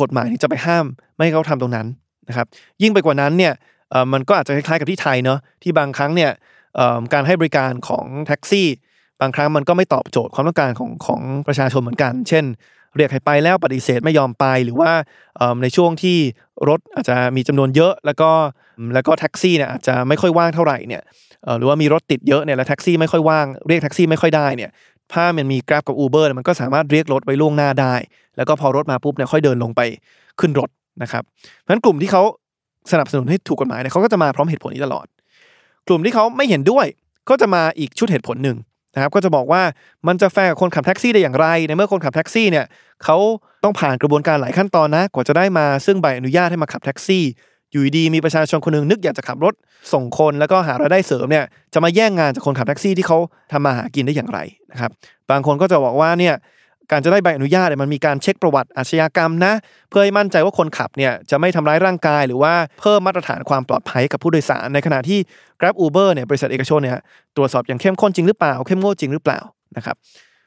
กฎหมายถึงจะไปห้ามไม่ให้เขาทำตรงนั้นนะครับยิ่งไปกว่านั้นเนี่ยเอ่อมันก็อาจจะคล้ายๆกับที่ไทยเนาะที่บางครั้งเนี่ยเอ่อการให้บริการของแท็กซี่ บางครั้งมันก็ไม่ตอบโจทย์ความต้องการของของประชาชนเหมือนกัน เช่น เรียกให้ไปแล้วปฏิเสธไม่ยอมไปหรือว่าในช่วงที่รถอาจจะมีจำนวนเยอะ แล้วก็แล้วก็แท็กซี่เนี่ยอาจจะไม่ค่อยว่างเท่าไหร่เนี่ยหรือว่ามีรถติดเยอะเนี่ยแล้วแท็กซี่ไม่ค่อยว่างเรียกแท็กซี่ไม่ค่อยได้เนี่ยถ้ามันมี Grab กับ Uber เนี่ยมันก็สามารถเรียกรถไว้ล่วงหน้าได้ แล้วก็พอรถมาปุ๊บเนี่ยค่อยเดินลงไปขึ้นรถนะครับเพราะฉะนั้นกลุ่มที่เขาสนับสนุนให้ถูกกฎหมายเนี่ยเขาก็จะมาพร้อมเหตุผลนี้ตลอด กลุ่มที่เขาไม่เห็นด้วยก็จะมาอีกชุดเหตุผลหนึ่ง นะครับก็จะบอกว่ามันจะแฟร์กับคนขับแท็กซี่ได้อย่างไร ในเมื่อคนขับแท็กซี่เนี่ยเขาต้องผ่านกระบวนการหลายขั้นตอนนะ กว่าจะได้มาซึ่งใบอนุญาตให้มาขับแท็กซี่ อยู่ดีมีประชาชนคนหนึงนึกอยากจะขับรถส่งคนแล้วก็หารายได้เสริมเนี่ยจะมาแย่งงานจากคนขับแท็กซี่ที่เขาทำมาหากินได้อย่างไรนะครับบางคนก็จะบอกว่าเนี่ย การจะได้ใบอนุญาตเนี่ยมันมีการเช็คประวัติอาชญากรรมนะ เพื่อให้มั่นใจว่าคนขับเนี่ยจะไม่ทำร้ายร่างกาย หรือว่าเพิ่มมาตรฐานความปลอดภัยกับผู้โดยสาร ในขณะที่ Grab Uber เนี่ยบริษัทเอกชนเนี่ยตรวจสอบอย่างเข้มข้นจริงหรือเปล่า เข้มงวดจริงหรือเปล่านะครับ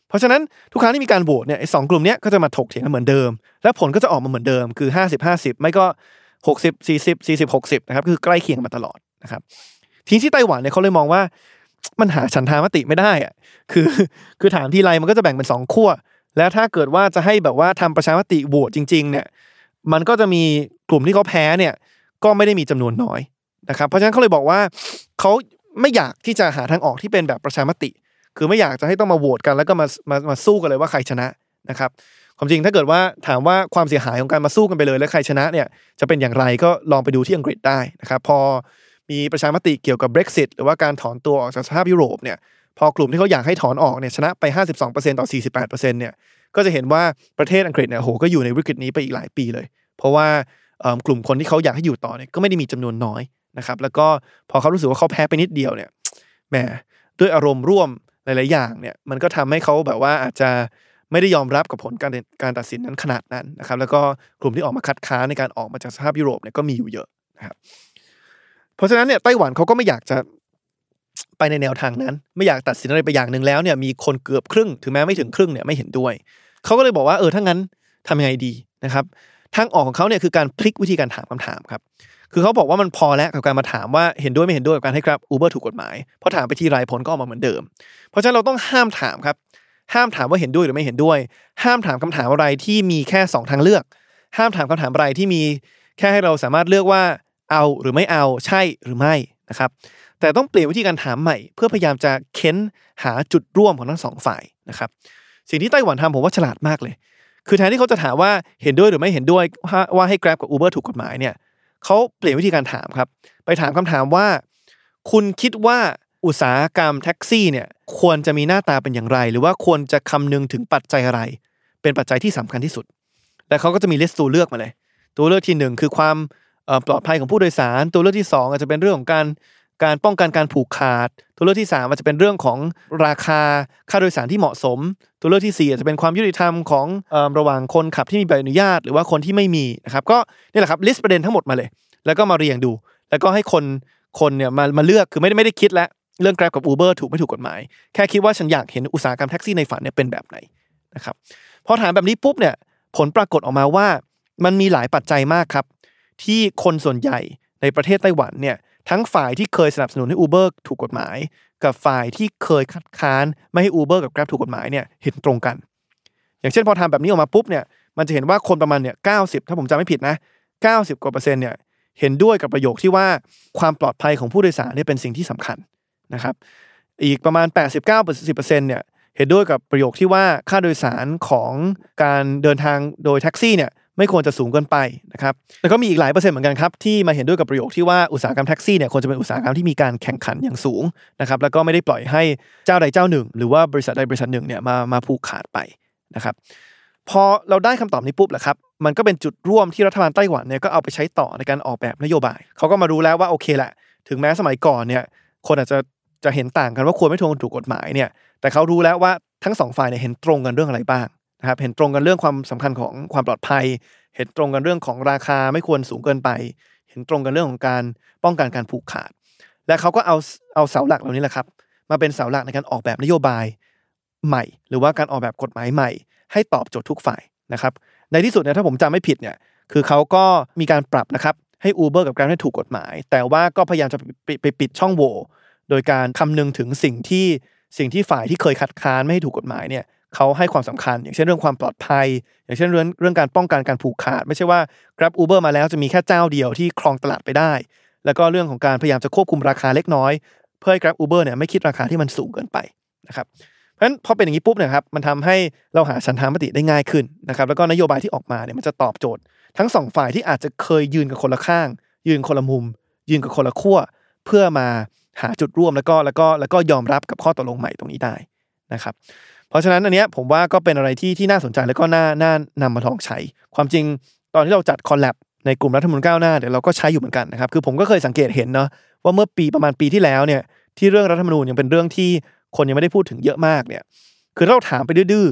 เพราะฉะนั้นทุกครั้งที่มีการโหวตเนี่ยสองกลุ่มเนี้ยก็จะมาถกเถียงกันเหมือนเดิม และผลก็จะออกมาเหมือนเดิมคือ 50 50 ไม่ก็ 60 40 40 60นะครับคือใกล้เคียงมาตลอดนะครับทีนี้ที่ไต้หวันเนี่ยเขาเลยมองว่ามันหาฉันทามติไม่ได้อะคือ คือถามทีไรมันก็จะแบ่งเป็นสองขั้ว แล้วถ้าเกิดว่าจะให้แบบว่าทำประชามติโหวตจริง ๆ เนี่ย มันก็จะมีกลุ่มที่เขาแพ้เนี่ย ก็ไม่ได้มีจำนวนน้อยนะครับ เพราะฉะนั้นเขาเลยบอกว่าเขาไม่อยากที่จะหาทางออกที่เป็นแบบประชามติ คือไม่อยากจะให้ต้องมาโหวตกันแล้วก็มามามาสู้กันเลยว่าใครชนะนะครับความจริงถ้าเกิดว่าถามว่าความเสียหายของการมาสู้กันไปเลย แล้วใครชนะเนี่ยจะเป็นอย่างไรก็ลองไปดูที่อังกฤษได้นะครับพอมีประชามติเกี่ยวกับ Brexit หรือว่าการถอนตัวออกจากสหภาพยุโรปเนี่ย พอกลุ่มที่เขาอยากให้ถอนออกเนี่ยชนะไป 52%ต่อ 48%เนี่ยก็จะเห็นว่าประเทศอังกฤษเนี่ยโหก็อยู่ในวิกฤตนี้ไปอีกหลายปีเลย เพราะว่ากลุ่มคนที่เขาอยากให้อยู่ต่อเนี่ยก็ไม่ได้มีจำนวนน้อยนะครับแล้วก็พอเขารู้สึกว่าเขาแพ้ไปนิดเดียวเนี่ยแหมด้วยอารมณ์ร่วมหลาย ๆ อย่างเนี่ยมันก็ทำให้เขาแบบว่าอาจจะไม่ได้ยอมรับกับผลการการตัดสินนั้นขนาดนั้นนะครับแล้วก็กลุ่มที่ออกมาคัดค้านในการออกมาจากสภาพยุโรปเนี่ยก็มีอยู่เยอะนะครับเพราะฉะนั้นเนี่ยไต้หวันเขาก็ไม่อยากจะ ไปในแนวทางนั้น ไม่อยากตัดสินอะไรไปอย่างหนึ่งแล้วเนี่ยมีคนเกือบครึ่งถึงแม้ไม่ถึงครึ่งเนี่ยไม่เห็นด้วยเขาก็เลยบอกว่าเออถ้างั้นทำยังไงดีนะครับทางออกของเขาเนี่ยคือการพลิกวิธีการถามคำถามครับคือเขาบอกว่ามันพอแล้วกับการมาถามว่าเห็นด้วยไม่เห็นด้วยกับการให้ครับอูเบอร์ถูกกฎหมายเพราะถามไปทีไรผลก็ออกมาเหมือนเดิม เพราะฉะนั้นเราต้องห้ามถามครับ ห้ามถามว่าเห็นด้วยหรือไม่เห็นด้วย ห้ามถามคำถามอะไรที่มีแค่สองทางเลือก ห้ามถามคำถามอะไรที่มีแค่ให้เราสามารถเลือกว่าเอาหรือไม่เอาใช่หรือไม่นะครับ แต่ต้องเปลี่ยนวิธีการถามใหม่ เพื่อพยายามจะเค้นหาจุดร่วมของทั้งสองฝ่ายนะครับสิ่งที่ไต้หวันทำผมว่าฉลาดมากเลย คือแทนที่เขาจะถามว่าเห็นด้วยหรือไม่เห็นด้วยว่าให้ Grab กับ Uber ถูกกฎหมายเนี่ยเขาเปลี่ยนวิธีการถามครับ ไปถามคำถามว่า คุณคิดว่าอุตสาหกรรมแท็กซี่เนี่ยควรจะมีหน้าตาเป็นอย่างไร หรือว่าควรจะคำนึงถึงปัจจัยอะไร เป็นปัจจัยที่สำคัญที่สุด และเขาก็จะมีลิสต์ตัวเลือกมาเลย ตัวเลือกที่หนึ่งคือความปลอดภัยของผู้โดยสาร ตัวเลือกที่สองอาจจะเป็นเรื่องของการ การป้องกันการผูกขาด ตัวเลือกที่สามอาจจะเป็นเรื่องของราคาค่าโดยสารที่เหมาะสม ตัวเลือกที่สี่อาจจะเป็นความยุติธรรมของออระหว่างคนขับที่มีใบอนุญาต หรือว่าคนที่ไม่มีนะครับก็นี่แหละครับลิสต์ประเด็นทั้งหมดมาเลย แล้วก็มาเรียงดู แล้วก็ให้คนคนเนี่ยมามาเลือกคือไม่ได้ไม่ได้คิดแล้วเรื่อง Grab กับ Uber ถูกไม่ถูกกฎหมาย แค่คิดว่าฉันอยากเห็นอุตสาหกรรมแท็กซี่ในฝันเนี่ยเป็นแบบไหนนะครับพอถามแบบนี้ปุ๊บเนี่ยผลปรากฏออกมาว่ามันมีหลายปัจจัยมากครับ ที่คนส่วนใหญ่ในประเทศไต้หวันเนี่ย ทั้งฝ่ายที่เคยสนับสนุนให้ Uber ถูกกฎหมาย กับฝ่ายที่เคยคัดค้านไม่ให้ Uber กับ Grab ถูกกฎหมายเนี่ยเห็นตรงกัน อย่างเช่นพอทำแบบนี้ออกมาปุ๊บเนี่ยมันจะเห็นว่าคนประมาณเนี่ยเก้าสิบถ้าผมจำไม่ผิดนะเก้าสิบกว่าเปอร์เซ็นต์เนี่ยเห็นด้วยกับประโยคที่ว่าความปลอดภัยของผู้โดยสารเนี่ยเป็นสิ่งที่สำคัญนะครับอีกประมาณ 89-10%เนี่ยเห็นด้วยกับประโยคที่ว่าค่าโดยสารของการเดินทางโดยแท็กซี่เนี่ย ไม่ควรจะสูงเกินไปนะครับแล้วก็มีอีกหลายเปอร์เซ็นต์เหมือนกันครับที่มาเห็นด้วยกับประโยคที่ว่าอุตสาหกรรมแท็กซี่เนี่ยควรจะเป็นอุตสาหกรรมที่มีการแข่งขันอย่างสูงนะครับแล้วก็ไม่ได้ปล่อยให้เจ้าใดเจ้าหนึ่ง หรือว่าบริษัทใดบริษัทหนึ่งเนี่ยมามาผูกขาดไปนะครับพอเราได้คำตอบนี้ปุ๊บแหละครับมันก็เป็นจุดร่วมที่รัฐบาลไต้หวันเนี่ยก็เอาไปใช้ต่อในการออกแบบนโยบายเขาก็มารู้แล้วว่าโอเคแหละถึงแม้สมัยก่อนเนี่ยคนอาจจะจะเห็นต่างกันว่าควรไม่ทวงถูกกฎหมายเนี่ยแต่เขารู้แล้วว่าทั้งสองฝ่ายเนี่ยเห็นตรงกันเรื่องอะไรบ้าง นะครับเห็นตรงกันเรื่องความสำคัญของความปลอดภัย เห็นตรงกันเรื่องของราคาไม่ควรสูงเกินไป เห็นตรงกันเรื่องของการป้องกันการผูกขาด และเขาก็เอาเอาเสาหลักเหล่านี้แหละครับ มาเป็นเสาหลักในการออกแบบนโยบายใหม่ หรือว่าการออกแบบกฎหมายใหม่ ให้ตอบโจทย์ทุกฝ่ายนะครับในที่สุดเนี่ยถ้าผมจำไม่ผิดเนี่ยคือเขาก็มีการปรับนะครับให้ Uber กับ Grab ได้ถูกกฎหมาย แต่ว่าก็พยายามจะไปไปปิดช่องโหว่โดยการคำนึงถึงสิ่งที่สิ่งที่ฝ่ายที่เคยคัดค้านไม่ให้ถูกกฎหมายเนี่ย เขาให้ความสำคัญ อย่างเช่นเรื่องความปลอดภัย อย่างเช่นเรื่องเรื่องการป้องกันการผูกขาด ไม่ใช่ว่า Grab Uber มาแล้วจะมีแค่เจ้าเดียวที่ครองตลาดไปได้ แล้วก็เรื่องของการพยายามจะควบคุมราคาเล็กน้อย เพื่อให้ Grab Uber เนี่ยไม่คิดราคาที่มันสูงเกินไปนะครับเพราะฉะนั้นพอเป็นอย่างนี้ปุ๊บเนี่ยครับมันทำให้เราหาฉันทามติได้ง่ายขึ้นนะครับแล้วก็นโยบายที่ออกมาเนี่ยมันจะตอบโจทย์ ทั้งสองฝ่ายที่อาจจะเคยยืนกับคนละข้าง ยืนคนละมุม ยืนกับคนละขั้วเพื่อมาหาจุดร่วมแล้วก็แล้วก็แล้วก็ยอมรับกับข้อตกลงใหม่ตรงนี้ได้นะครับ เพราะฉะนั้นอันเนี้ยผมว่าก็เป็นอะไรที่ที่น่าสนใจแล้วก็น่าน่านำมาลองใช้ ความจริงตอนที่เราจัดคอลแลบในกลุ่มรัฐมนตรีก้าวหน้าเดี๋ยวเราก็ใช้อยู่เหมือนกันนะครับคือผมก็เคยสังเกตเห็นเนาะว่าเมื่อปีประมาณปีที่แล้วเนี่ยที่เรื่องรัฐธรรมนูญยังเป็นเรื่องที่คนยังไม่ได้พูดถึงเยอะมากเนี่ยคือเราถามไปดื้อ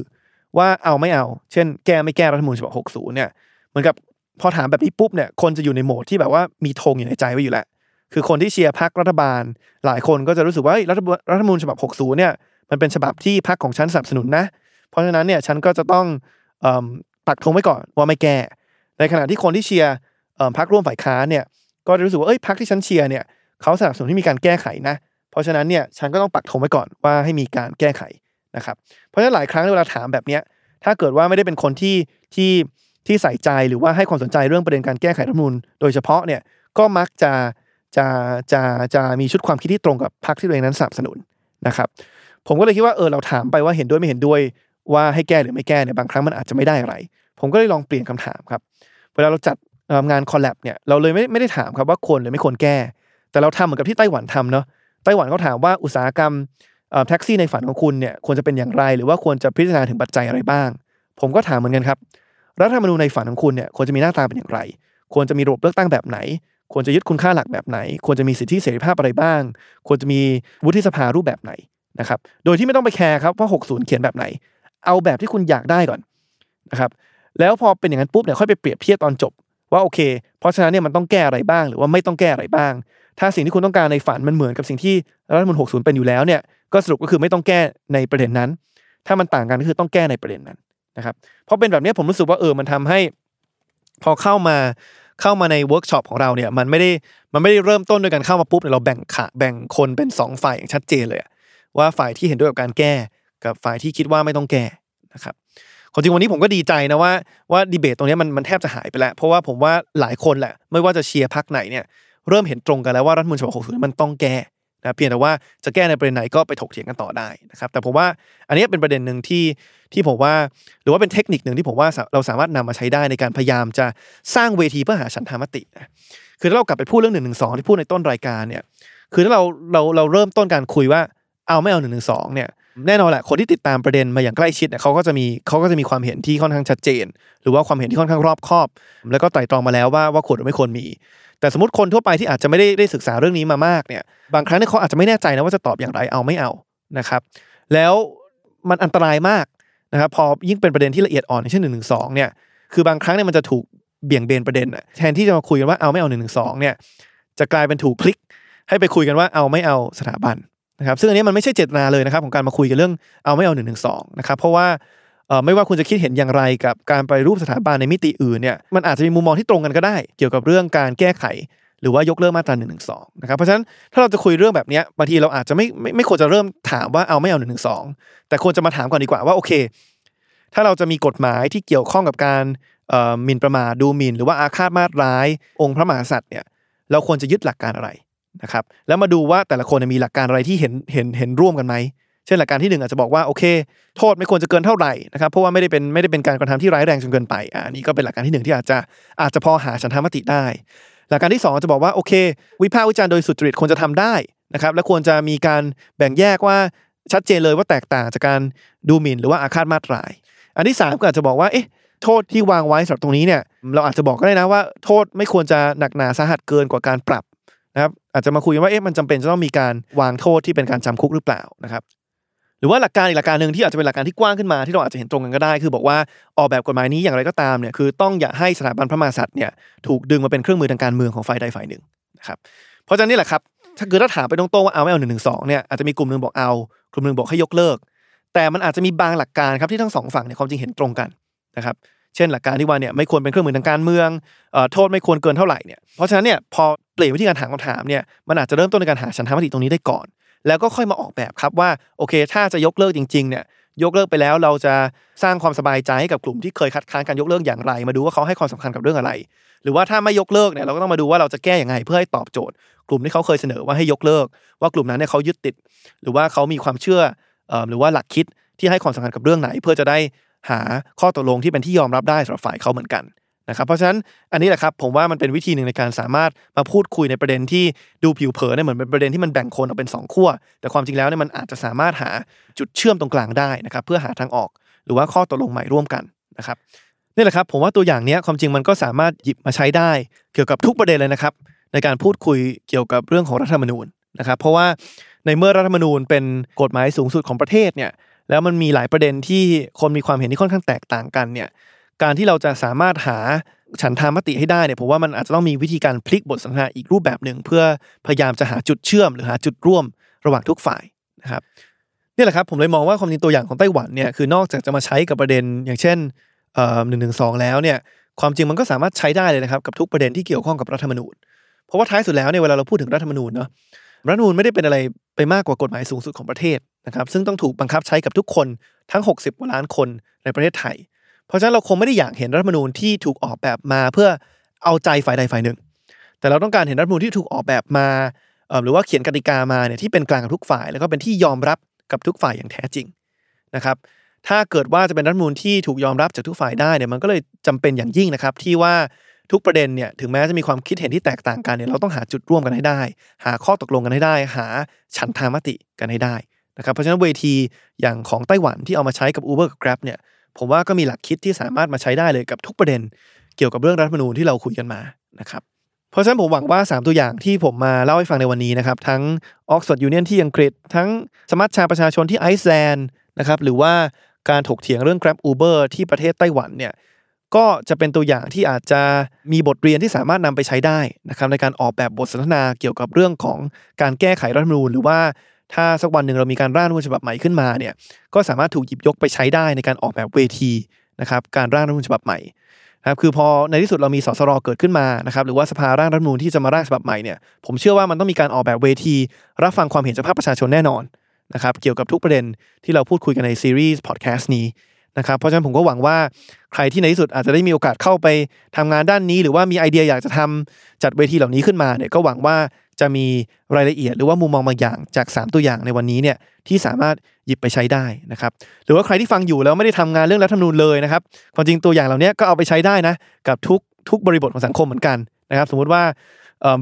ว่าเอาไม่เอา เช่น แก้ไม่แก้รัฐธรรมนูญฉบับ60เนี่ยเหมือนกับพอถามแบบนี้ปุ๊บเนี่ยคนจะอยู่ในโหมดที่แบบว่ามีธงอยู่ในใจไว้อยู่แล้วคือคนที่เชียร์พรรครัฐบาล หลายคนก็จะรู้สึกว่ารัฐรัฐธรรมนูญฉบับ60เนี่ย มันเป็นฉบับที่พรรคของฉันสนับสนุนนะ เพราะฉะนั้นเนี่ยฉันก็จะต้องอปักธงไว้ก่อนว่าไม่แก้ ในขณะที่คนที่เชียร์พรรคร่วมฝ่ายค้านเนี่ยก็จะรู้สึกว่าเอ้ยพรรคที่ฉันเชียร์เนี่ยเขาสนับสนุนให้มีการแก้ไขนะ เพราะฉะนั้นเนี่ยฉันก็ต้องปักธงไว้ก่อนว่าให้มีการแก้ไขนะครับ เพราะฉะนั้นหลายครั้งเวลาถามแบบเนี้ยถ้าเกิดว่าไม่ได้เป็นคนที่ที่ที่ใส่ใจหรือว่าให้ความสนใจเรื่องประเด็นการแก้ไขรัฐมนูญโดยเฉพาะเนี่ยก็มักจะจะจะจะมีชุดความคิดที่ตรงกับพรรคที่ตัวเองนั้นสนับสนุนนะครับ ผมก็เลยคิดว่าเออเราถามไปว่าเห็นด้วยไม่เห็นด้วยว่าให้แก้หรือไม่แก้เนี่ยบางครั้งมันอาจจะไม่ได้อะไร ผมก็เลยลองเปลี่ยนคำถามครับ เวลาเราจัดงานคอลแลบเนี่ยเราเลยไม่ไม่ได้ถามครับว่าควรหรือไม่ควรแก้ แต่เราทำเหมือนกับที่ไต้หวันทำเนาะไต้หวันเขาถามว่าอุตสาหกรรมแท็กซี่ในฝันของคุณเนี่ยควรจะเป็นอย่างไร หรือว่าควรจะพิจารณาถึงปัจจัยอะไรบ้าง ผมก็ถามเหมือนกันครับรัฐธรรมนูญในฝันของคุณเนี่ยควรจะมีหน้าตาเป็นอย่างไร ควรจะมีระบบเลือกตั้งแบบไหน ควรจะยึดคุณค่าหลักแบบไหน ควรจะมีสิทธิเสรีภาพอะไรบ้าง ควรจะมีวุฒิสภารูปแบบไหน นะครับโดยที่ไม่ต้องไปแคร์ครับว่า 60 เขียนแบบไหน เอาแบบที่คุณอยากได้ก่อนนะครับแล้วพอเป็นอย่างนั้นปุ๊บเนี่ยค่อยไปเปรียบเทียบตอนจบว่าโอเค เพราะฉะนั้นเนี่ยมันต้องแก้อะไรบ้างหรือว่าไม่ต้องแก้อะไรบ้าง ถ้าสิ่งที่คุณต้องการในฝันมันเหมือนกับสิ่งที่รัฐธรรมนูญ60 เป็นอยู่แล้วเนี่ยก็สรุปก็คือไม่ต้องแก้ในประเด็นนั้น ถ้ามันต่างกันก็คือต้องแก้ในประเด็นนั้นนะครับเพราะเป็นแบบนี้ผมรู้สึกว่าเออมันทำให้ พอเข้ามาเข้ามาในเวิร์กช็อปของเราเนี่ยมันไม่ได้มันไม่ได้เริ่มต้นด้วยการเข้ามาปุ๊บเนี่ยเราแบ่งขะแบ่งคนเป็นสองฝ่ายอย่างชัดเจนเลยอะ ว่าฝ่ายที่เห็นด้วยกับการแก้ กับฝ่ายที่คิดว่าไม่ต้องแก้นะครับความจริงวันนี้ผมก็ดีใจนะว่าว่าดีเบตตรงนี้มันมันแทบจะหายไปแล้ว เพราะว่าผมว่าหลายคนแหละ ไม่ว่าจะเชียร์พักไหนเนี่ยเริ่มเห็นตรงกันแล้วว่ารัฐธรรมนูญฉบับ60มันต้องแก้นะเพียงแต่ว่าจะแก้ในประเด็นไหนก็ไปถกเถียงกันต่อได้นะครับแต่ผมว่าอันนี้เป็นประเด็นหนึ่งที่ที่ผมว่า หรือว่าเป็นเทคนิคหนึ่งที่ผมว่าเราสามารถนำมาใช้ได้ในการพยายามจะสร้างเวทีเพื่อหาฉันทามตินะคือถ้าเรากลับไปพูดเรื่องหนึ่งหนึ่งสองที่พูดในต้นรายการเนี่ยคือถ้าเราเราเราเริ่มต้นการคุยว่า เอาไม่เอาหนึ่งหนึ่งสองเนี่ยแน่นอนแหละคนที่ติดตามประเด็นมาอย่างใกล้ชิดเนี่ยเขาก็จะมีเขาก็จะมีความเห็นที่ค่อนข้างชัดเจน หรือว่าความเห็นที่ค่อนข้างรอบคอบ แล้วก็ไตร่ตรองมาแล้วว่าว่าควรหรือไม่ควรมี แต่สมมติคนทั่วไปที่อาจจะไม่ได้ได้ศึกษาเรื่องนี้มามากเนี่ยบางครั้งเนี่ยเขาอาจจะไม่แน่ใจนะว่าจะตอบอย่างไรเอาไม่เอานะครับแล้วมันอันตรายมากนะครับพอยิ่งเป็นประเด็นที่ละเอียดอ่อนเช่นหนึ่งหนึ่งสองเนี่ยคือบางครั้งเนี่ยมันจะถูกเบี่ยงเบนประเด็นแทนที่จะมาคุยกันว่าเอาไม่เอาหนึ่งหนึ่งสองเนี่ยจะกลายเป็นถูกพลิกให้ไปคุยกันว่าเอาไม่เอาสถาบัน นะครับซึ่งอันนี้มันไม่ใช่เจตนาเลยนะครับของการมาคุยกันเรื่องเอาไม่เอาหนึ่งหนึ่งสองนะครับเพราะว่าไม่ว่าคุณจะคิดเห็นอย่างไรกับการไปรูปสถาบันในมิติอื่นเนี่ยมันอาจจะมีมุมมองที่ตรงกันก็ได้ เกี่ยวกับเรื่องการแก้ไข หรือว่ายกเลิกมาตรา1นึนะครับเพราะฉะนั้นถ้าเราจะคุยเรื่องแบบนี้บางทีเราอาจจะไม่ไม่ไม่ควรจะเริ่มถามว่าเอาไม่เอา1นึแต่ควรจะมาถามก่อนดีกว่าว่าโอเค ถ้าเราจะมีกฎหมายที่เกี่ยวข้องกับการหมิ่นประมาทดูหมิ่น หรือว่าอาฆาตมาตร้าย องค์พระมหากษัตริย์เนี่ยเราควรจะยึดหลักการอะไร นะครับแล้วมาดูว่าแต่ละคนมีหลักการอะไรที่เห็นเห็นเห็นร่วมกันไหมเช่นหลักการที่หนึ่งอาจจะบอกว่าโอเค โทษไม่ควรจะเกินเท่าไหร่นะครับเพราะว่าไม่ได้เป็นไม่ได้เป็นการกระทำที่ร้ายแรงจนเกินไปอ่านี่ก็เป็นหลักการที่หนึ่งที่อาจจะอาจจะพอหาฉันทามติได้ หลักการที่สองจะบอกว่าโอเค วิพากษ์วิจารณ์โดยสุจริตควรจะทำได้นะครับและควรจะมีการแบ่งแยกว่าชัดเจนเลยว่าแตกต่างจากการดูหมิ่นหรือว่าอาฆาตมาตราย อันที่สามก็อาจจะบอกว่าเอ๊ะโทษที่วางไว้สำหรับตรงนี้เนี่ยเราอาจจะบอกก็ได้นะว่า โทษไม่ควรจะหนักหนาสาหัสเกินกว่าการปรับ นะครับอาจจะมาคุยว่าเอ๊ะมันจำเป็นจะต้องมีการวางโทษที่เป็นการจำคุกหรือเปล่านะครับ หรือว่าหลักการอีกหลักการหนึ่งที่อาจจะเป็นหลักการที่กว้างขึ้นมาที่เราอาจจะเห็นตรงกันก็ได้ คือบอกว่าออกแบบกฎหมายนี้อย่างไรก็ตามเนี่ยคือต้องอย่าให้สถาบันพระมหากษัตริย์เนี่ยถูกดึงมาเป็นเครื่องมือทางการเมืองของฝ่ายใดฝ่ายหนึ่งนะครับเพราะฉะนั้นนี่แหละครับถ้าเกิดถ้าถามไปตรงๆว่าเอาไม่เอาหนึ่งหนึ่งสองเนี่ยอาจจะมีกลุ่มหนึ่งบอกเอากลุ่มหนึ่งบอกให้ยกเลิก แต่มันอาจจะมีบางหลักการครับที่ทั้งสองฝั่งเนี่ยความจริงเห็นตรงกันนะครับ เช่นหลักการที่ว่าเนี่ยไม่ควรเป็นเครื่องมือทางการเมืองออโทษไม่ควรเกินเท่าไหร่เนี่ยเพราะฉะนั้นเนี่ยพอเปลี่ยนวิธีการถามคำถามเนี่ยมันอาจจะเริ่มต้นในการหาฉันทามติตรงนี้ได้ก่อน แล้วก็ค่อยมาออกแบบครับว่าโอเค ถ้าจะยกเลิกจริงๆเนี่ยยกเลิกไปแล้วเราจะสร้างความสบายใจให้กับกลุ่มที่เคยคัดค้านการยกเลิกอย่างไร มาดูว่าเขาให้ความสำคัญกับเรื่องอะไร หรือว่าถ้าไม่ยกเลิกเนี่ยเราก็ต้องมาดูว่าเราจะแก้อย่างไงเพื่อให้ตอบโจทย์ กลุ่มที่เขาเคยเสนอว่าให้ยกเลิก ว่ากลุ่มนั้นเนี่ยเขายึดติด หรือว่าเขามีความเชื่อเอ่อหรือว่าหลักคิดที่ให้ความสำคัญกับเรื่องไหน เพื่อจะได้ หาข้อตกลงที่เป็นที่ยอมรับได้สำหรับฝ่ายเขาเหมือนกันนะครับเพราะฉะนั้นอันนี้แหละครับผมว่ามันเป็นวิธีหนึ่งในการสามารถมาพูดคุยในประเด็นที่ดูผิวเผินเนี่ยเหมือนเป็นประเด็นที่มันแบ่งคนออกเป็นสองขั้วแต่ความจริงแล้วเนี่ยมันอาจจะสามารถหาจุดเชื่อมตรงกลางได้นะครับเพื่อหาทางออก หรือว่าข้อตกลงใหม่ร่วมกันนะครับนี่แหละครับผมว่าตัวอย่างนี้ความจริงมันก็สามารถหยิบมาใช้ได้ เกี่ยวกับทุกประเด็นเลยนะครับ ในการพูดคุยเกี่ยวกับเรื่องของรัฐธรรมนูญนะครับเพราะว่าในเมื่อรัฐธรรมนูญเป็นกฎหมายสูงสุดของประเทศเนี่ย แล้วมันมีหลายประเด็นที่คนมีความเห็นที่ค่อนข้างแตกต่างกันเนี่ยการที่เราจะสามารถหาฉันทามติให้ได้เนี่ยผมว่ามันอาจจะต้องมีวิธีการพลิกบทสนทนาอีกรูปแบบหนึ่งเพื่อพยายามจะหาจุดเชื่อม หรือหาจุดร่วมระหว่างทุกฝ่ายนะครับนี่แหละครับผมเลยมองว่าความจริงตัวอย่างของไต้หวันเนี่ยคือนอกจากจะมาใช้กับประเด็นอย่างเช่นหนึ่งหนึ่งสองแล้วเนี่ยความจริงมันก็สามารถใช้ได้เลยนะครับกับทุกประเด็นที่เกี่ยวข้องกับรัฐธรรมนูญเพราะว่าท้ายสุดแล้วเนี่ยเวลาเราพูดถึงรัฐธรรมนูญเนาะ รัฐมนูญไม่ได้เป็นอะไรไปมากกว่ากฎหมายสูงสุดของประเทศนะครับซึ่งต้องถูกบังคับใช้กับทุกคนทั้ง 60กว่าล้านคนในประเทศไทย เพราะฉะนั้นเราคงไม่ได้อยากเห็นรัฐมนูญที่ถูกออกแบบมาเพื่อเอาใจฝ่ายใดฝ่ายหนึ่ง แต่เราต้องการเห็นรัฐมนูญที่ถูกออกแบบมาหรือว่าเขียนกติกามาเนี่ยที่เป็นกลางกับทุกฝ่าย แล้วก็เป็นที่ยอมรับกับทุกฝ่ายอย่างแท้จริงนะครับถ้าเกิดว่าจะเป็นรัฐมนูญที่ถูกยอมรับจากทุกฝ่ายได้เนี่ยมันก็เลยจำเป็นอย่างยิ่งนะครับที่ว่า ทุกประเด็นเนี่ยถึงแม้จะมีความคิดเห็นที่แตกต่างกันเนี่ยเราต้องหาจุดร่วมกันให้ได้ หาข้อตกลงกันให้ได้ หาฉันทามติกันให้ได้นะครับเพราะฉะนั้นเวทีอย่างของไต้หวันที่เอามาใช้กับ Uber กับ Grab เนี่ยผมว่าก็มีหลักคิดที่สามารถมาใช้ได้เลยกับทุกประเด็น เกี่ยวกับเรื่องรัฐธรรมนูญที่เราคุยกันมานะครับเพราะฉะนั้นผมหวังว่า 3 ตัวอย่างที่ผมมาเล่าให้ฟังในวันนี้นะครับทั้ง Oxford Union ที่อังกฤษ ทั้งสมัชชาประชาชนที่ไอซ์แลนด์นะครับหรือว่าการถกเถียงเรื่อง Grab Uber ที่ประเทศไต้หวันเนี่ย ก็จะเป็นตัวอย่างที่อาจจะมีบทเรียนที่สามารถนำไปใช้ได้นะครับในการออกแบบบทสนทนาเกี่ยวกับเรื่องของการแก้ไขรัฐธรรมนูญหรือว่าถ้าสักวันหนึ่งเรามีการร่างรัฐมนูญฉบับใหม่ขึ้นมาเนี่ยก็สามารถถูกหยิบยกไปใช้ได้ในการออกแบบเวทีนะครับการร่างรัฐมนูญฉบับใหม่นะครับคือพอในที่สุดเรามีสสรเกิดขึ้นมานะครับหรือว่าสภาร่างรัฐมนูญที่จะมาร่างฉบับใหม่เนี่ยผมเชื่อว่ามันต้องมีการออกแบบเวที รับฟังความเห็นจากภาคประชาชนแน่นอนนะครับเกี่ยวกับทุกประเด็นที่เราพูดคุยกันในซีรีส์พอดแคสต์นี้ นะครับเพราะฉะนั้นผมก็หวังว่าใครที่ในที่สุดอาจจะได้มีโอกาสเข้าไปทำงานด้านนี้ หรือว่ามีไอเดียอยากจะทำจัดเวทีเหล่านี้ขึ้นมาเนี่ยก็หวังว่าจะมีรายละเอียดหรือว่ามุมมองบางอย่างจาก 3 ตัวอย่างในวันนี้เนี่ยที่สามารถหยิบไปใช้ได้นะครับหรือว่าใครที่ฟังอยู่แล้วไม่ได้ทำงานเรื่องรัฐธรรมนูญเลยนะครับความจริงตัวอย่างเหล่านี้ก็เอาไปใช้ได้นะกับทุกทุกบริบทของสังคมเหมือนกันนะครับสมมุติว่า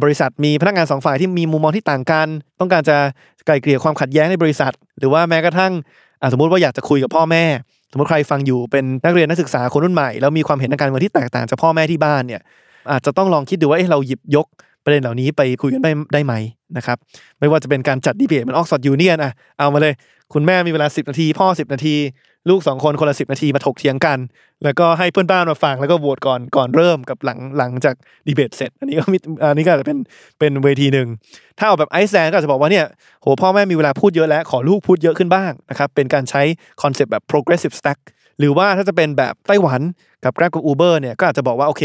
บริษัทมีพนักงานสองฝ่ายที่มีมุมมองที่ต่างกัน ต้องการจะไกล่เกลี่ยความขัดแย้งในบริษัท หรือว่าแม้กระทั่งสมมุติว่าอยากจะคุยกับพ่อแม่ สมมติใครฟังอยู่เป็นนักเรียนนักศึกษาคนรุ่นใหม่แล้วมีความเห็นทางการเมืองที่แตกต่างจากพ่อแม่ที่บ้านเนี่ยอาจจะต้องลองคิดดูว่าเเราหยิบยก ประเด็นเหล่านี้ไปคุยกันได้ได้ไหมนะครับ ไม่ว่าจะเป็นการจัดดีเบตมันออกสอดยูเนียนอะเอามาเลย คุณแม่มีเวลา 10 นาที พ่อ 10 นาที ลูก 2 คนคนละ 10 นาทีมาถกเถียงกัน แล้วก็ให้เพื่อนบ้านมาฟังแล้วก็โหวตก่อนก่อนเริ่มกับหลังหลังจากดีเบตเสร็จ อันนี้ก็มีอันนี้ก็จะเป็นเป็นเวทีหนึ่งถ้าเอาแบบไอซ์แลนด์ก็จะบอกว่าเนี่ยโหพ่อแม่มีเวลาพูดเยอะแล้วขอลูกพูดเยอะขึ้นบ้างนะครับเป็นการใช้คอนเซปต์แบบ progressive stack หรือว่าถ้าจะเป็นแบบไต้หวันกับ Grab กับ Uber เนี่ยก็อาจจะบอกว่าโอเค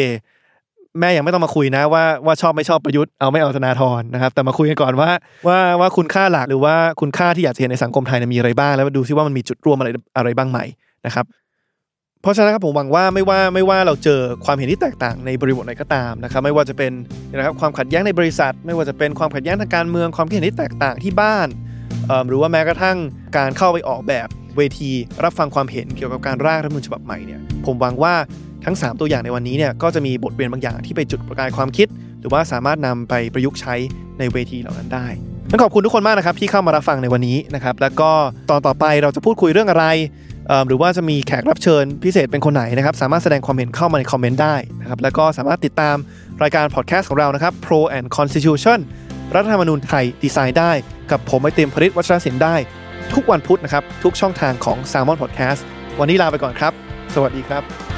แม่ยังไม่ต้องมาคุยนะว่าว่าชอบไม่ชอบประยุทธ์เอาไม่เอาธนาธรนะครับแต่มาคุยกันก่อนว่าว่าว่าคุณค่าหลักหรือว่าคุณค่าที่อยากจะเห็นในสังคมไทยมีอะไรบ้าง แล้วดูซิว่ามันมีจุดร่วมอะไรอะไรบ้างไหม่นะครับเพราะฉะนั้นครับผมหวังว่าไม่ว่าไม่ว่าเราเจอความเห็นที่แตกต่างในบริบทไหนก็ตามนะครับไม่ว่าจะเป็นนะครับความขัดแย้งในบริษัท ไม่ว่าจะเป็นความขัดแย้งทางการเมืองความคิดเห็นที่แตกต่างที่บ้านหรือว่าแม้กระทั่งการเข้าไปออกแบบเวทีรับฟังความเห็นเกี่ยวกับการร่างรัฐมนูญฉบับใหม่เนี่ยผมหวังว่า ทั้ง 3 ตัวอย่างในวันนี้เนี่ยก็จะมีบทเรียนบางอย่างที่ไปจุดประกายความคิด หรือว่าสามารถนำไปประยุกต์ใช้ในเวทีเหล่านั้นได้งั้นขอบคุณทุกคนมากนะครับที่เข้ามารับฟังในวันนี้นะครับแล้วก็ตอนต่อไปเราจะพูดคุยเรื่องอะไร หรือว่าจะมีแขกรับเชิญพิเศษเป็นคนไหนนะครับสามารถแสดงความเห็นเข้ามาในคอมเมนต์ได้นะครับแล้วก็สามารถติดตามรายการพอดแคสต์ของเรานะครับ Pro and Constitution รัฐธรรมนูญไทยดีไซน์ได้ กับผมไอเต็มผลิตวัชรศิลป์ได้ ทุกวันพุธนะครับทุกช่องทางของ s ซ l m o n Podcast วันนี้ลาไปก่อนครับ สวัสดีครับ